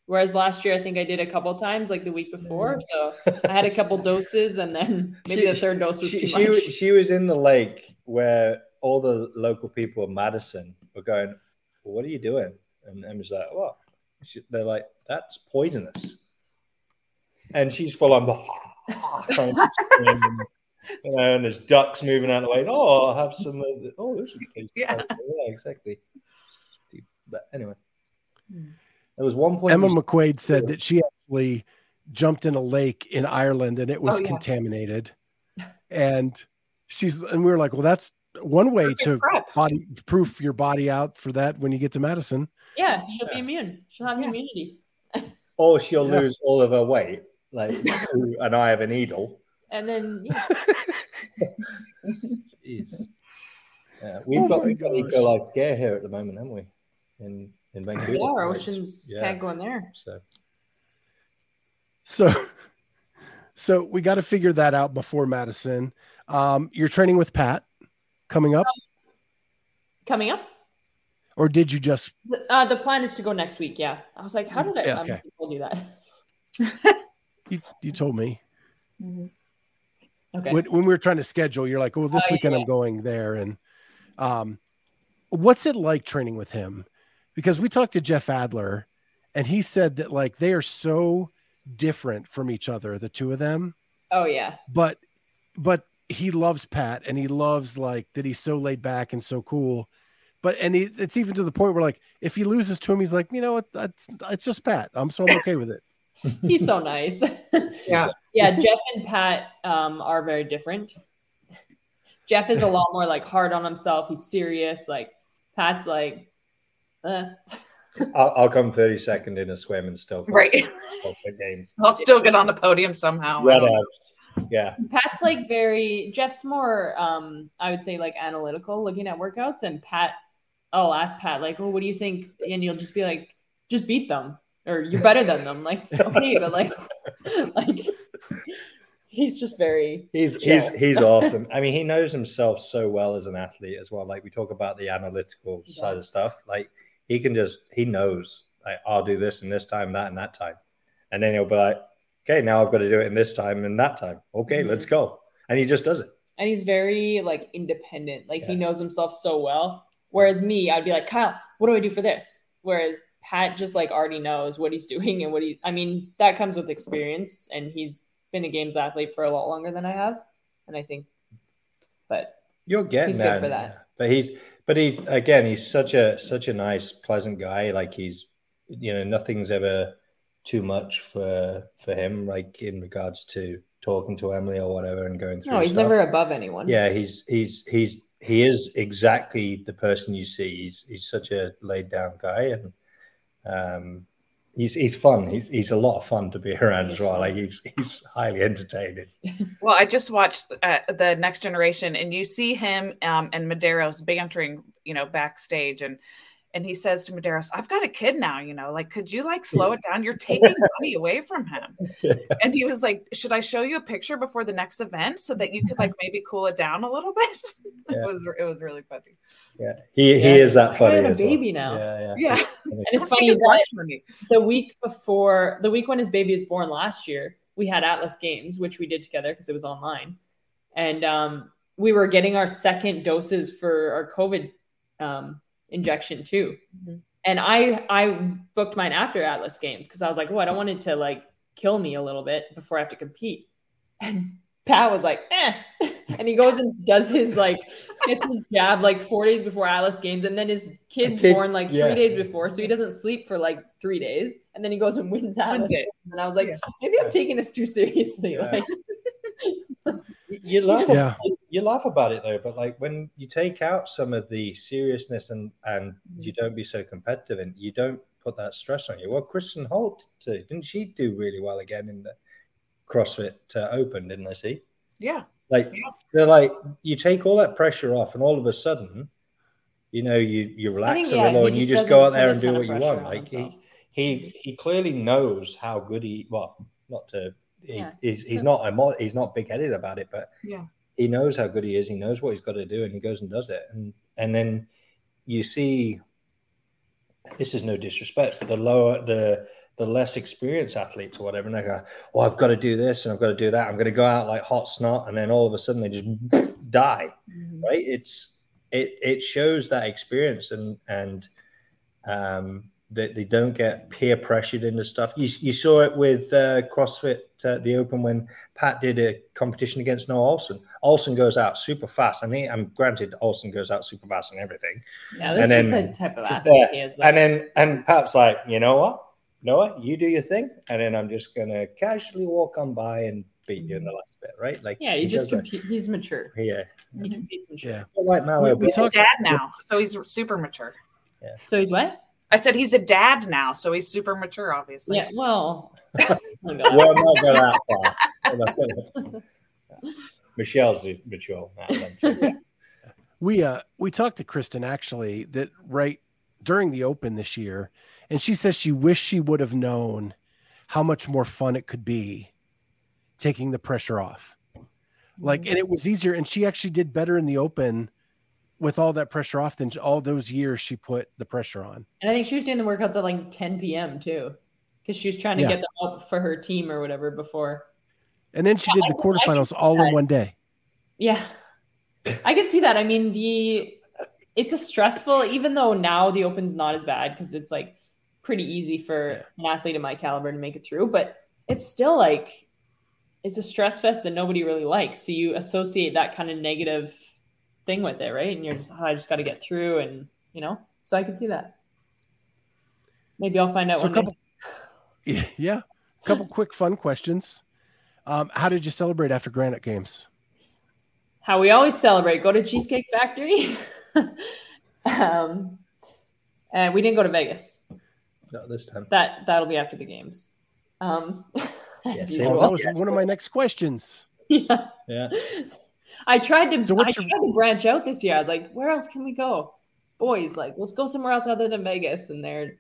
D: Whereas last year, I think I did a couple times, like the week before. So I had a couple doses, and then maybe
C: She-
D: the third dose was
C: she,
D: too
C: she,
D: much.
C: was- she was in the lake where all the local people of Madison were going, well, What are you doing? And Emma's like, What? She, they're like, That's poisonous. And she's full on, trying to swim, you know, and there's ducks moving out of the way. Oh, I'll have some. Of the, oh, this is tasty.
B: Yeah.
C: yeah, exactly. But anyway,
B: Hmm.
C: there was one point.
A: Emma
C: you-
A: McQuaid said that she actually jumped in a lake in Ireland and it was
B: Oh, yeah.
A: contaminated. And she's and we were like, well, that's one way
B: Perfect
A: to
B: prep.
A: body proof your body out for that when you get to Madison.
D: yeah, she'll be immune. She'll have
B: Yeah.
D: immunity,
C: or she'll
A: Yeah.
C: lose all of her weight, like through an eye of a needle.
D: and then yeah,
C: Jeez. Yeah, we've
A: Oh
C: got,
A: my
C: we've got
A: gosh.
C: Eco Life Scare here at the moment, haven't we? In in Vancouver.
D: yeah, our oceans
C: Yeah.
D: can't go in there.
C: So
A: So so we got to figure that out before Madison. Um, you're training with Pat coming up,
D: Coming up,
A: or did you just
D: the, uh, the plan is to go next week. Yeah, I was like, how did I?
A: Yeah,
D: I
A: okay.
D: must have told you that.
A: you, you told me
D: Okay.
A: when, when we were trying to schedule, you're like, oh, this
D: Oh,
A: weekend
D: yeah.
A: I'm going there. And um, what's it like training with him? Because we talked to Jeff Adler and he said that like they are so different from each other, the two of them,
D: oh yeah,
A: but, but he loves Pat and he loves like that he's so laid back and so cool. But, and he, it's even to the point where like, if he loses to him, he's like, you know what, that's, it's just Pat. I'm so I'm okay with it.
D: he's so nice.
B: Yeah.
D: yeah, Jeff and Pat um, are very different. Jeff is a lot more like hard on himself. He's serious. Like Pat's like, uh.
C: I'll, I'll come 30 second in a swim and still
B: Right.
C: games.
B: I'll still get on the podium somehow.
C: Red abs. Yeah.
D: Pat's like very. Jeff's more, um, I would say, like analytical, looking at workouts, and Pat. I'll ask Pat like, "Oh, what do you think?" And you'll just be like, "Just beat them, or you're better than them." Like, okay, but like, like, he's just very.
C: He's
D: Chill.
C: he's he's awesome. I mean, he knows himself so well as an athlete as well. Like we talk about the analytical
D: He
C: side of stuff. Like he can just he knows like I'll do this and this time, that and that time, and then he'll be like, okay, now I've got to do it in this time and that time. Okay,
D: Mhm.
C: let's go. And he just does it.
D: and he's very like independent. Like he knows himself so well. Whereas me, I'd be like, Kyle, what do I do for this? Whereas Pat just like already knows what he's doing and what he. I mean, that comes with experience, and he's been a games athlete for a lot longer than I have, and I think. But
C: You're getting
D: He's good for that.
C: But he's but he again he's such a such a nice, pleasant guy. Like he's you know, nothing's ever too much for for him, like in regards to talking to Emily or whatever and going through.
D: no, he's
C: stuff.
D: never above anyone.
C: Yeah, he's he's he's he is exactly the person you see. He's he's such a laid down guy and um he's he's fun. He's he's a lot of fun to be around
D: He's
C: as well.
D: fun.
C: Like he's he's highly entertaining.
B: Well, I just watched uh, the Next Generation, and you see him um, and Medeiros bantering, you know, backstage, and and he says to Medeiros, "I've got a kid now, you know, like, could you like slow it down? You're taking money away from him." And he was like, "Should I show you a picture before the next event so that you could like maybe cool it down a little bit?"
C: Yeah.
B: it was it was really funny.
C: Yeah. He he
D: Yeah,
C: is that
D: I
C: funny.
D: had a
C: as well.
D: baby now.
C: Yeah, yeah.
B: Yeah,
D: And it's funny
B: take his
D: that
B: lunch money.
D: the week before the week when his baby was born last year, we had Atlas Games, which we did together because it was online, and um, we were getting our second doses for our COVID um, injection too.
B: Mhm.
D: And I I booked mine after Atlas Games because I was like, oh, I don't want it to like kill me a little bit before I have to compete. And Pat was like, eh. And he goes and does his like gets his jab like four days before Atlas Games, and then his kid's
C: Kid-
D: born like three
C: yeah.
D: days before, so he doesn't sleep for like three days, and then he goes and wins Atlas. Games. And I was like,
B: Yeah.
D: maybe I'm taking this too seriously.
C: Yeah.
D: Like,
C: You laugh,
E: Yeah.
C: You laugh about it though, but like when you take out some of the seriousness and and you don't be so competitive and you don't put that stress on you. Well, Kristin Holte too, didn't she do really well again in the CrossFit uh, Open? Didn't I see?
B: Yeah,
C: Like
B: Yeah.
C: they're like you take all that pressure off, and all of a sudden, you know, you you relax
D: think,
C: a little, and you
D: just
C: go out there and do what you want. Like he,
D: himself.
C: he he clearly knows how good he. Well, not to. He,
D: Yeah.
C: he's, he's not a mo- he's not big headed about it, but
B: Yeah.
C: He knows how good he is. He knows what he's got to do, and he goes and does it. And and then you see, this is no disrespect, but the lower the the less experienced athletes or whatever, and they go, "Oh, I've got to do this and I've got to do that. I'm going to go out like hot snot," and then all of a sudden they just die. Right? It's it it shows that experience and and um, that they don't get peer pressured into stuff. You, you saw it with uh, CrossFit uh, the Open when Pat did a competition against Noah Ohlsen. Ohlsen goes out super fast, and he, and granted, Olson goes out super fast and everything.
D: yeah, that's
C: And
D: just
C: then-
D: the type of
C: Yeah.
D: athlete he is. though.
C: And then and Pat's like, you know what, Noah, you do your thing, and then I'm just gonna casually walk on by and beat you in the last bit, right? Like,
D: yeah, he
C: he
D: just
C: does that.
D: compete. He's mature.
C: yeah,
D: He competes mature.
E: Yeah.
C: like Mallow.
E: We- we
B: he's
E: talk-
B: a dad now, so he's super mature. Yeah.
D: So he's what?
B: I said he's a dad now, so he's super mature, obviously.
D: Yeah. Well. my God.
C: Well, not go that far. Well, that's good. Michelle's mature now.
E: We uh we talked to Kristin actually that right during the open this year, and she says she wished she would have known how much more fun it could be taking the pressure off. Like, and it was easier, and she actually did better in the open with all that pressure off than all those years she put the pressure on.
D: And I think she was doing the workouts at like 10 p.m. too, because she was trying to
E: Yeah.
D: get them up for her team or whatever before.
E: And then she did the quarterfinals all in one day.
D: Yeah, I can see that. I mean, the it's a stressful, even though now the Open's not as bad because it's like pretty easy for an athlete of my caliber to make it through, but it's still like it's a stress fest that nobody really likes. So you associate that kind of negative thing with it, right? And you're just, oh, I just got to get through, and you know, so I can see that. Maybe I'll find out
E: So a couple, yeah, yeah, a couple quick fun questions. Um, how did you celebrate after Granite Games?
D: how we always celebrate go to cheesecake factory um and we didn't go to vegas
C: Not this time.
D: that that'll be after the games um
C: Yeah,
E: Well, that was one of my next questions.
D: yeah.
C: Yeah.
D: I tried to
E: So
D: i
E: what's
D: tried to branch out this year i was like where else can we go boys like let's go somewhere else other than vegas and they're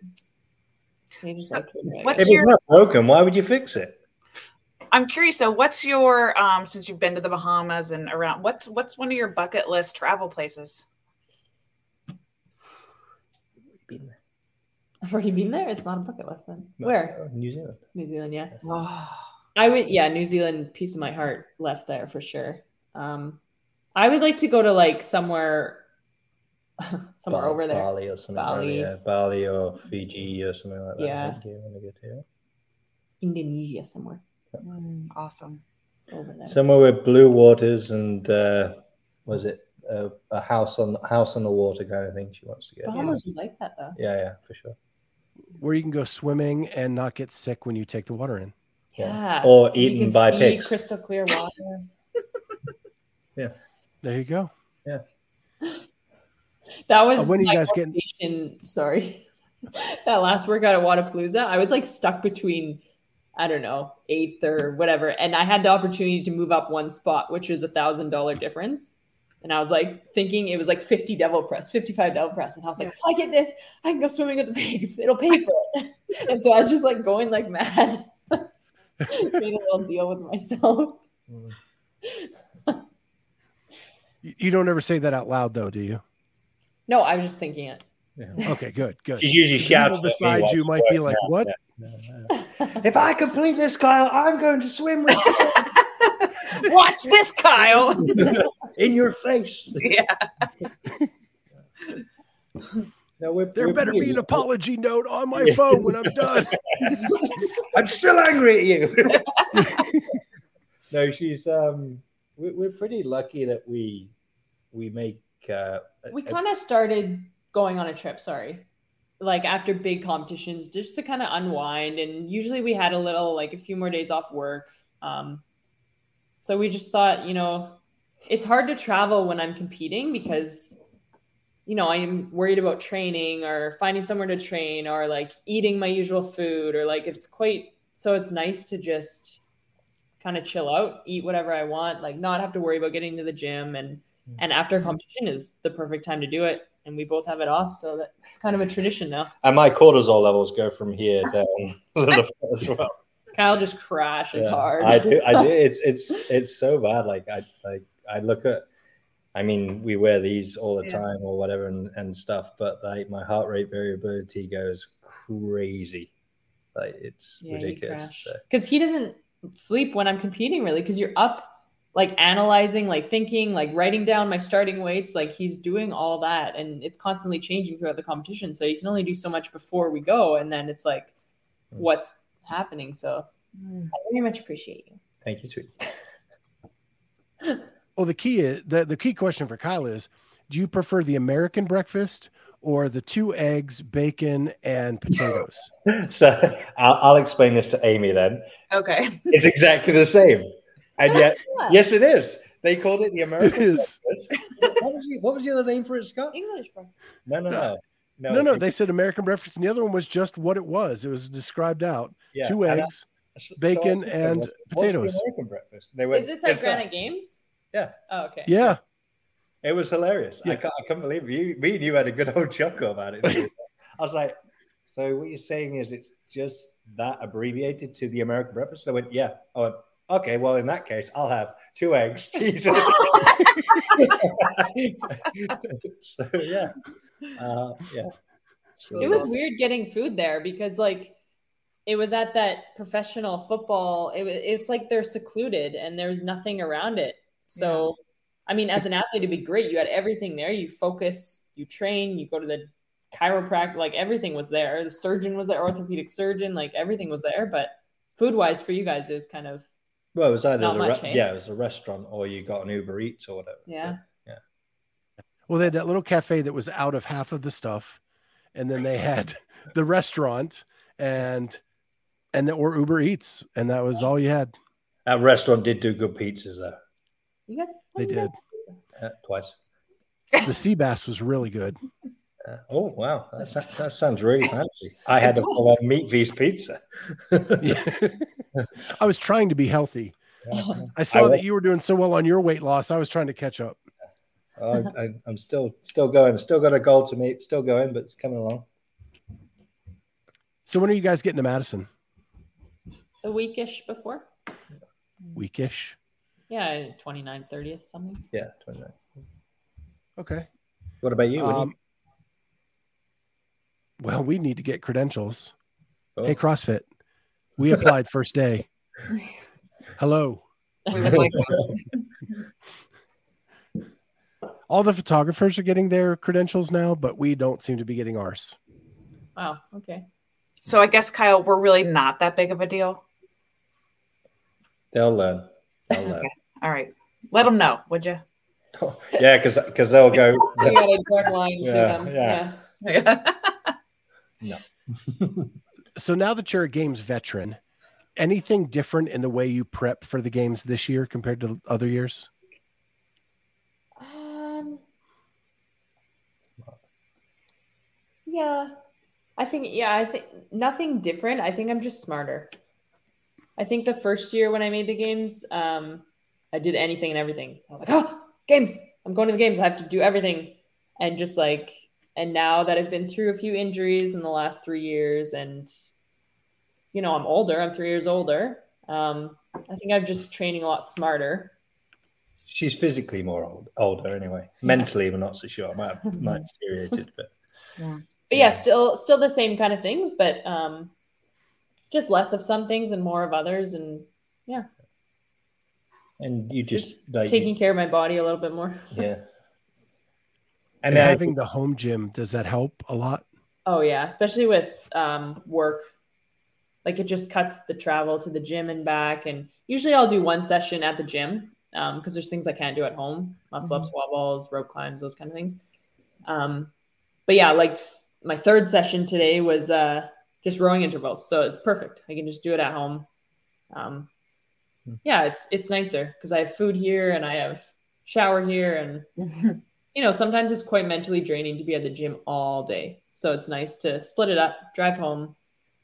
D: they just
B: So,
D: like Vegas.
B: what's
C: If
B: your-
C: it's not broken, why would you fix it?
B: I'm curious. So, what's your um since you've been to the Bahamas and around? What's what's one of your bucket list travel places?
D: i've already been there it's not a bucket list then
C: No,
D: where
C: New Zealand.
D: new zealand yeah
B: Oh,
D: I would, yeah, New Zealand, piece of my heart left there for sure. Um, I would like to go to like somewhere, somewhere
C: Ba-
D: over there.
C: Bali or something.
D: Bali.
C: Bali, yeah. Bali or Fiji or something like that.
D: Yeah.
C: I think you want to go to.
D: Indonesia, somewhere
B: Mm, awesome.
D: over there.
C: Somewhere with blue waters and uh, was it uh, a house on house on the water kind of thing? She wants to get.
D: Bahamas was like that though.
C: Yeah, yeah, for sure.
A: Where you can go swimming and not get sick when you take the water in.
C: Yeah.
D: Yeah.
C: Or
D: You
C: eaten
D: can
C: by
D: see
C: pigs.
D: Crystal clear water.
A: There you go. Yeah.
D: That was
A: Uh, when are you guys getting-
D: Sorry, that last workout at Wodapalooza, I was like stuck between, I don't know, eighth or whatever, and I had the opportunity to move up one spot, which was a thousand dollar difference. And I was like thinking it was like 50 devil press, 55 devil press. And I was like, if I get this, I can go swimming with the pigs. It'll pay for it. and so I was just like going like mad. Made a little deal with myself.
A: You, you don't ever say that out loud, though, do you?
D: No, I was just thinking it.
A: Okay, good, good.
C: She's usually
A: The
C: shouting
A: people beside you might be like, "What?"
C: If I complete this, Kyle, I'm going to swim with
B: Watch this, Kyle.
C: in your face.
B: yeah.
C: No, we're,
A: There
C: we're
A: better be an apology note on my phone when I'm done.
C: I'm still angry at you. no, she's um, we're, pretty lucky that we we make uh,
D: we kind of started going on a trip sorry. Like after big competitions just to kind of unwind and usually we had a little like a few more days off work um, so we just thought you know it's hard to travel when i'm competing because you know i'm worried about training or finding somewhere to train or like eating my usual food or like it's quite so it's nice to just kind of chill out eat whatever i want like not have to worry about getting to the gym and mm. and after competition is the perfect time to do it and we both have it off so that's kind of a tradition now
C: and my cortisol levels go from here down a little bit as well.
D: kyle just crashes
C: Yeah,
D: hard
C: I do. I do. It's it's it's so bad. Like I like I look at. I mean, we wear these all the
B: Yeah.
C: time or whatever and, and stuff, but like my heart rate variability goes crazy. Like it's
D: yeah,
C: ridiculous.
D: crash
C: So,
D: because he doesn't sleep when i'm competing really because you're up like analyzing like thinking like writing down my starting weights like he's doing all that and it's constantly changing throughout the competition so you can only do so much before we go and then it's like
C: Mm.
D: what's happening so i very much appreciate you
C: thank you, sweet.
A: Well, the key is the, the key question for Kyle is do you prefer the American breakfast or the two eggs, bacon, and potatoes?
C: So I'll, I'll explain this to Amy then.
B: Okay.
C: It's exactly the same, and yet
D: Yeah.
C: yes, it is. They called it the
A: It
C: American
A: is.
C: breakfast. What was, the, what was the other name for it, Scott?
D: english bro
C: No, no, no,
A: No, no, they said American breakfast, and the other one was just what it was. It was described out:
C: yeah,
A: two
C: and I-
A: eggs. bacon
C: so
A: and
C: "What's- what's the
A: potatoes."
C: American breakfast. They went,
D: is this like
C: "It's that."
D: granite games
C: Yeah.
D: oh, okay
A: Yeah,
C: It was hilarious. I, can't, I couldn't believe it. you. Me and you had a good old chuckle about it. I was like, "So what you're saying is it's just that abbreviated to the American breakfast?" I went, "Yeah." I went, "Okay, well in that case, I'll have two eggs, cheese." and-" so yeah, uh, yeah. So-
D: It was weird getting food there because like it was at that professional football. It, it's like they're secluded and there's nothing around it. So, I mean, as an athlete, it'd be great. You had everything there. You focus, you train, you go to the chiropractor. Like everything was there. The surgeon was there, orthopedic surgeon. Like everything was there. But food wise, for you guys, it was kind of
C: Well, it was either
D: Not
C: the
D: much,
C: re-
D: eh?
C: yeah, it was a restaurant or you got an Uber Eats or whatever.
D: yeah. Yeah.
A: Well, they had that little cafe that was out of half of the stuff, and then they had the restaurant and and that or Uber Eats, and that was all you had.
C: That restaurant did do good pizzas though,
D: You guys,
A: They
D: did
C: uh, twice.
A: The sea bass was really good.
C: Uh, oh wow, that, that, that sounds really fancy. I had a full on meat piece pizza.
A: Yeah. I was trying to be healthy.
C: Yeah.
A: I saw
C: I
A: that you were doing so well on your weight loss. I was trying to catch up.
C: I, I, I'm still still going. Still got a goal to meet. Still going, but it's coming along.
A: So when are you guys getting to Madison?
D: A weekish before.
A: Weekish.
D: Yeah, 29th, 30th, something.
C: Yeah, 29.
A: Okay.
C: What about you? When
A: Um, well, we need to get credentials.
C: you-
A: Hey, CrossFit. We applied first day. Hello.
B: We would like those.
A: All the photographers are getting their credentials now, but we don't seem to be getting ours.
D: Wow. Okay.
B: So I guess Kyle, we're really not that big of a deal.
C: They'll learn. They'll learn.
B: All right, let them know, would you?
C: yeah, because because they'll go.
D: You got a direct line to
C: Yeah,
D: them.
C: yeah.
D: Yeah.
A: So now that you're a games veteran, anything different in the way you prep for the games this year compared to other years?
D: Um. Yeah, I think yeah, I think nothing different. I think I'm just smarter. I think the first year when I made the games, um, I did anything and everything. I was like, oh, games! I'm going to the games. I have to do everything, and just like, and now that I've been through a few injuries in the last three years, and you know, I'm older. I'm three years older. Um, I think I'm just training a lot smarter.
C: She's physically more old, older anyway. Mentally, we're not so sure. I might have might deteriorated, but
D: but yeah, still still the same kind of things, but um just less of some things and more of others and
C: and you just,
D: just
C: like
D: taking care of my body a little bit more.
C: yeah.
A: And,
C: And I
A: having the home gym, does that help a lot?
D: Oh yeah, especially with um work. Like it just cuts the travel to the gym and back and usually I'll do one session at the gym um because there's things I can't do at home, muscle ups, wall balls, rope climbs, those kind of things. Um but yeah, like my third session today was uh just rowing intervals. So it's perfect. I can just do it at home. Um Mm. yeah, it's it's nicer because I have food here and I have shower here and you know, sometimes it's quite mentally draining to be at the gym all day. So it's nice to split it up, drive home.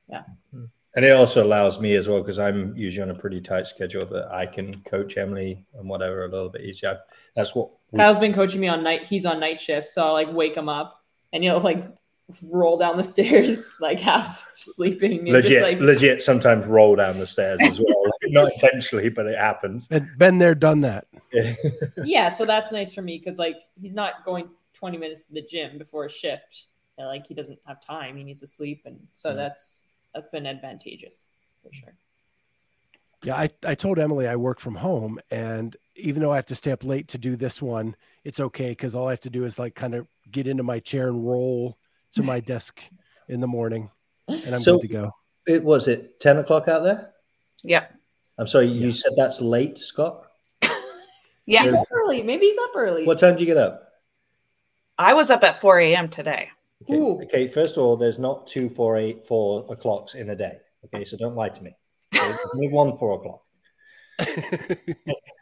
D: Yeah. Mm.
C: And it also allows me as well because I'm usually on a pretty tight schedule that I can coach Emily and whatever a little bit easier. I've- That's what we,
D: Kyle's been coaching me on night. He's on night shift, so I'll like wake him up and he'll like roll down the stairs like half sleeping and
C: legit,
D: just like
C: legit sometimes roll down the stairs as well. Like, not intentionally, but it happens.
A: Been, been there, done that.
C: Yeah.
D: yeah. So that's nice for me because like he's not going 20 minutes to the gym before a shift. And, like he doesn't have time. He needs to sleep, and so
C: Mhm.
D: that's that's been advantageous for sure.
A: Yeah, I, I told Emily I work from home, and even though I have to stay up late to do this one, it's okay because all I have to do is like kind of get into my chair and roll to my desk in the morning, and I'm
C: So-
A: good to go.
C: It was it 10 o'clock out there?
B: Yeah.
C: I'm sorry, you
A: Yeah.
C: said that's late, Scott.
B: Yeah.
D: He's up early. Maybe he's up early.
C: What time did you get up?
B: I was up at 4 a.m. today.
C: Okay, okay, first of all, there's not two, four, eight, four o'clocks in a day. Okay, so don't lie to me. There's only one four o'clock.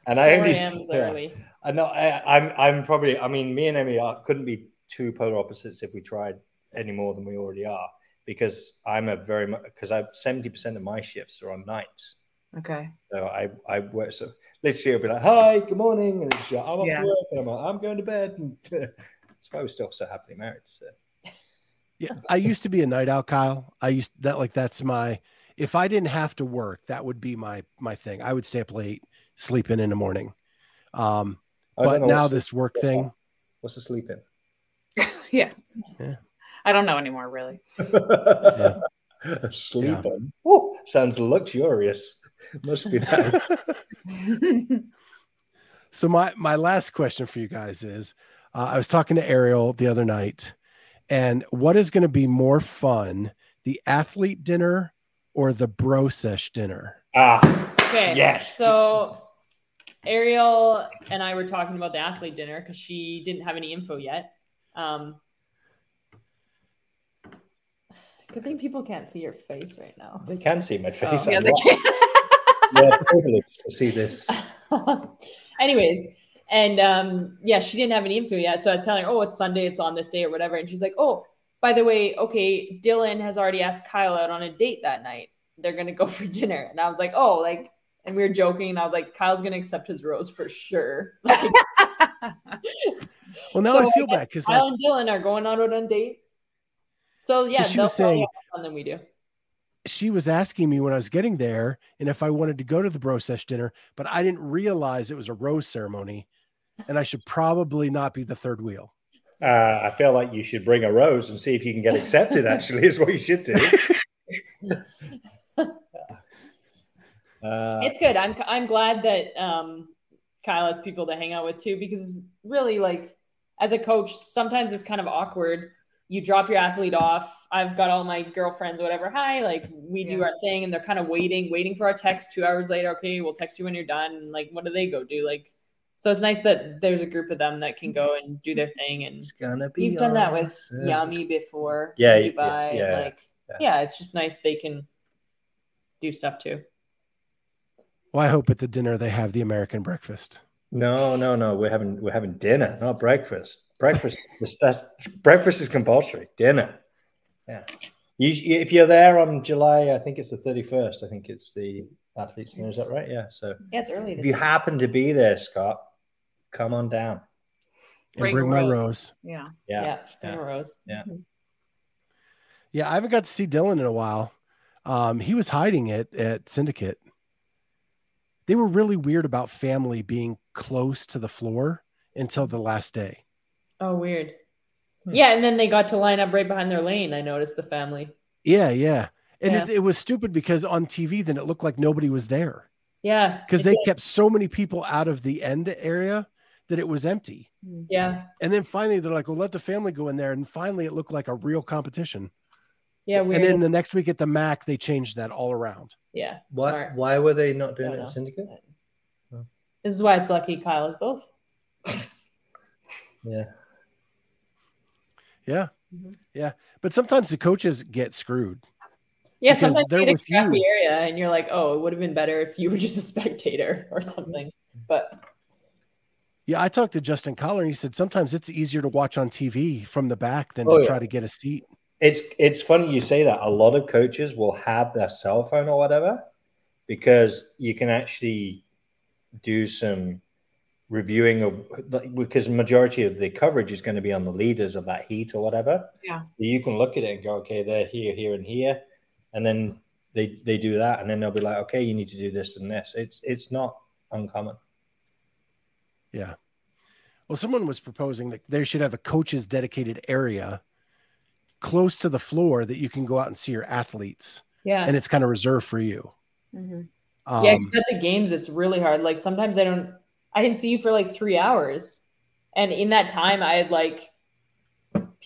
C: And I
D: 4
C: only
D: a.m. is
C: yeah.
D: early.
C: I know I, I'm I'm probably I mean me and Emmy are, couldn't be two polar opposites if we tried any more than we already are because I'm a very much because I seventy percent of my shifts are on nights.
B: Okay.
C: So I I work so literally I'll be like hi good morning and it's like, I'm off
B: Yeah.
C: to work and I'm like I'm going to bed and that's why we're still so happily married. So.
A: Yeah, I used to be a night owl, Kyle. I used that like that's my if I didn't have to work, that would be my my thing. I would stay up late, sleep in in the morning. Um, but now this work thing,
C: What's the sleep in?
B: Yeah.
A: Yeah.
B: I don't know anymore, really.
C: Sleep
A: Yeah.
C: in. Oh, sounds luxurious. Must be nice.
A: So my my last question for you guys is, uh, I was talking to Arielle the other night, and what is going to be more fun, the athlete dinner or the bro sesh dinner?
C: ah,
D: Okay.
C: Yes.
D: So Arielle and I were talking about the athlete dinner because she didn't have any info yet. Um, good thing people can't see your face right now.
C: they can see my face.
D: Oh.
B: yeah, they can.
C: We're privileged to see this.
D: Anyways, and um, yeah, she didn't have any info yet. So I was telling her, oh, it's Sunday, it's on this day or whatever. And she's like, oh, by the way, okay, Dylan has already asked Kyle out on a date that night. They're going to go for dinner. And I was like, oh, like, and we were joking. And I was like, Kyle's going to accept his rose for sure. Like,
A: Well, now
D: so
A: I feel
D: guess
A: bad because
D: Kyle and Dylan are going on a date. So yeah,
A: she was saying-
D: have more fun than we do.
A: she was asking me when I was getting there and if I wanted to go to the bro sesh dinner, but I didn't realize it was a rose ceremony, and I should probably not be the third wheel.
C: Uh, I feel like you should bring a rose and see if you can get accepted. Actually, is what you should do. Uh,
D: it's good. I'm I'm glad that um, Kyle has people to hang out with too, because really, like as a coach, sometimes it's kind of awkward. You drop your athlete off. I've got all my girlfriends, whatever. Hi, like we do our thing, and they're kind of waiting, waiting for our text. Two hours later, okay, we'll text you when you're done. And like, what do they go do? Like, so it's nice that there's a group of them that can go and do their thing. And
C: it's gonna be.
D: we've done that with
C: awesome.
D: Yummy before.
C: Yeah,
D: Dubai,
C: yeah,
D: and,
C: yeah,
D: like
C: yeah.
D: yeah, it's just nice they can do stuff too.
E: Well, I hope at the dinner they have the American breakfast.
C: No, no, no. We're having we're having dinner, not breakfast. Breakfast is that's, breakfast is compulsory. Dinner. Yeah. You, if you're there on July, I think it's the 31st. I think it's the athletes. dinner, Is that right? Yeah. So
D: Yeah, it's early.
C: if you happen to be there, Scott, come on down.
E: And
B: Bring
E: bring, my
B: rose.
E: rose.
B: Yeah.
C: Yeah.
D: yeah, bring
C: yeah.
D: a rose.
C: Yeah.
E: Yeah, I haven't got to see Dylan in a while. Um, he was hiding it at Syndicate. They were really weird about family being close to the floor until the last day.
D: Oh, weird.
C: Hmm.
D: Yeah, and then they got to line up right behind their lane. I noticed the family.
E: Yeah, yeah. And
D: Yeah.
E: It, it was stupid because on TV, then it looked like nobody was there
D: Yeah,
E: because they
D: did.
E: kept so many people out of the end area that it was empty.
D: Yeah,
E: And then finally, they're like, well, let the family go in there. And finally, it looked like a real competition.
D: yeah, weird.
E: And then the next week at the MAC, they changed that all around.
D: yeah,
C: Why,
D: smart.
C: why were they not doing it
D: know.
C: at Syndicate?
D: This is why it's lucky Kyle is both.
C: Yeah.
E: Yeah.
D: Mhm.
E: Yeah. But sometimes the coaches get screwed.
D: Yeah, sometimes
E: they're
D: you get a
E: with
D: crappy
E: you.
D: area, and you're like, oh, it would have been better if you were just a spectator or something. But
E: Yeah. I talked to Justin Collar and he said sometimes it's easier to watch on TV from the back than
C: Oh,
E: to
C: yeah.
E: try to get a seat.
C: It's it's funny you say that. A lot of coaches will have their cell phone or whatever because you can actually do some reviewing of because majority of the coverage is going to be on the leaders of that heat or whatever.
B: Yeah.
C: You can look at it and go, okay, they're here, here, and here, and then they they do that, and then they'll be like, okay, you need to do this and this. It's it's not uncommon.
E: Yeah. Well, someone was proposing that they should have a coach's dedicated area close to the floor that you can go out and see your athletes
D: yeah,
E: and it's kind of reserved for you.
D: Mhm.
E: Um,
D: yeah, 'cause at the games it's really hard. Like sometimes I don't, I didn't see you for like three hours, and in that time I had like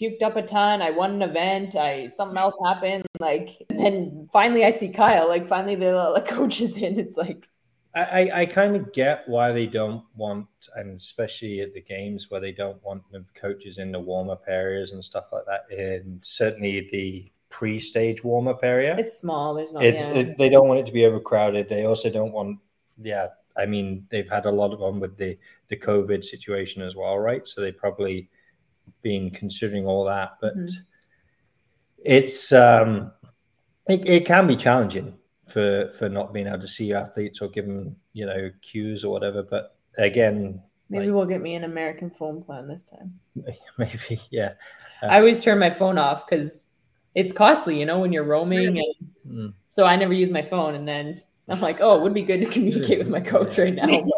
D: puked up a ton. I won an event. I something else happened. Like and then finally I see Kyle. Like finally the, the coach is in. It's like
C: I, I, I kind of get why they don't want, and especially at the games where they don't want the coaches in the warm up areas and stuff like that. And certainly the pre stage warm up area.
D: it's small. There's not.
C: it's
D: yeah.
C: it, they don't want it to be overcrowded. They also don't want, yeah. I mean, they've had a lot of them with the the COVID situation as well, right? So they probably been considering all that, but
D: Mhm.
C: it's um, it, it can be challenging for for not being able to see athletes or give them you know cues or whatever. But again,
D: Maybe
C: like-
D: we'll get me an American phone plan this time.
C: maybe yeah.
D: I always turn my phone off because it's costly, you know, when you're roaming. And
C: Mm.
D: so I never use my phone. And then I'm like, oh, it would be good to communicate with my coach right now.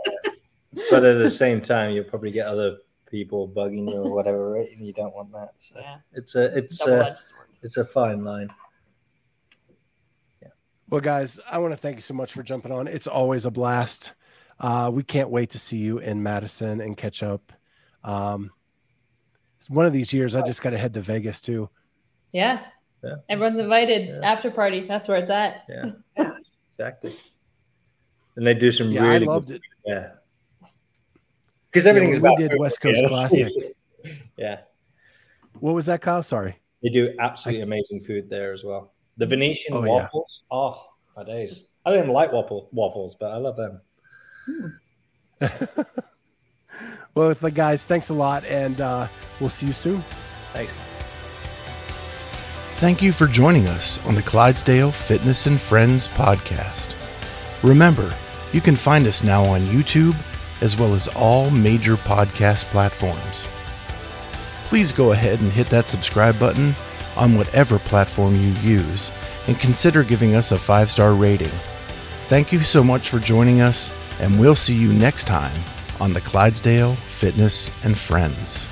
C: But at the same time, you'll probably get other people bugging you or whatever, right? And you don't want that. So
D: yeah.
C: it's a it's a it's a fine line. Yeah.
E: Well, guys, I want to thank you so much for jumping on. It's always a blast. Uh, we can't wait to see you in Madison and catch up. Um, it's one of these years, I just got to head to Vegas too.
D: Yeah.
C: Yeah.
D: Everyone's invited.
C: Yeah.
D: After party. That's where it's at.
C: Yeah, exactly. And they do some
E: Yeah,
C: really
E: I loved
C: good,
E: it.
C: Yeah, because everything's
E: when we did
C: food,
E: West Coast
C: yeah,
E: Classic.
C: Yeah,
E: What was that, Kyle? Sorry.
C: they do absolutely amazing food there as well. The Venetian
E: Oh, yeah.
C: waffles. Oh my days! I don't even like waffle waffles, but I love them.
E: well, the guys, thanks a lot, and uh, we'll see you soon.
C: Thanks.
E: Thank you for joining us on the Clydesdale Fitness and Friends podcast. Remember, you can find us now on YouTube as well as all major podcast platforms. Please go ahead and hit that subscribe button on whatever platform you use and consider giving us a five star rating. Thank you so much for joining us, and we'll see you next time on the Clydesdale Fitness and Friends.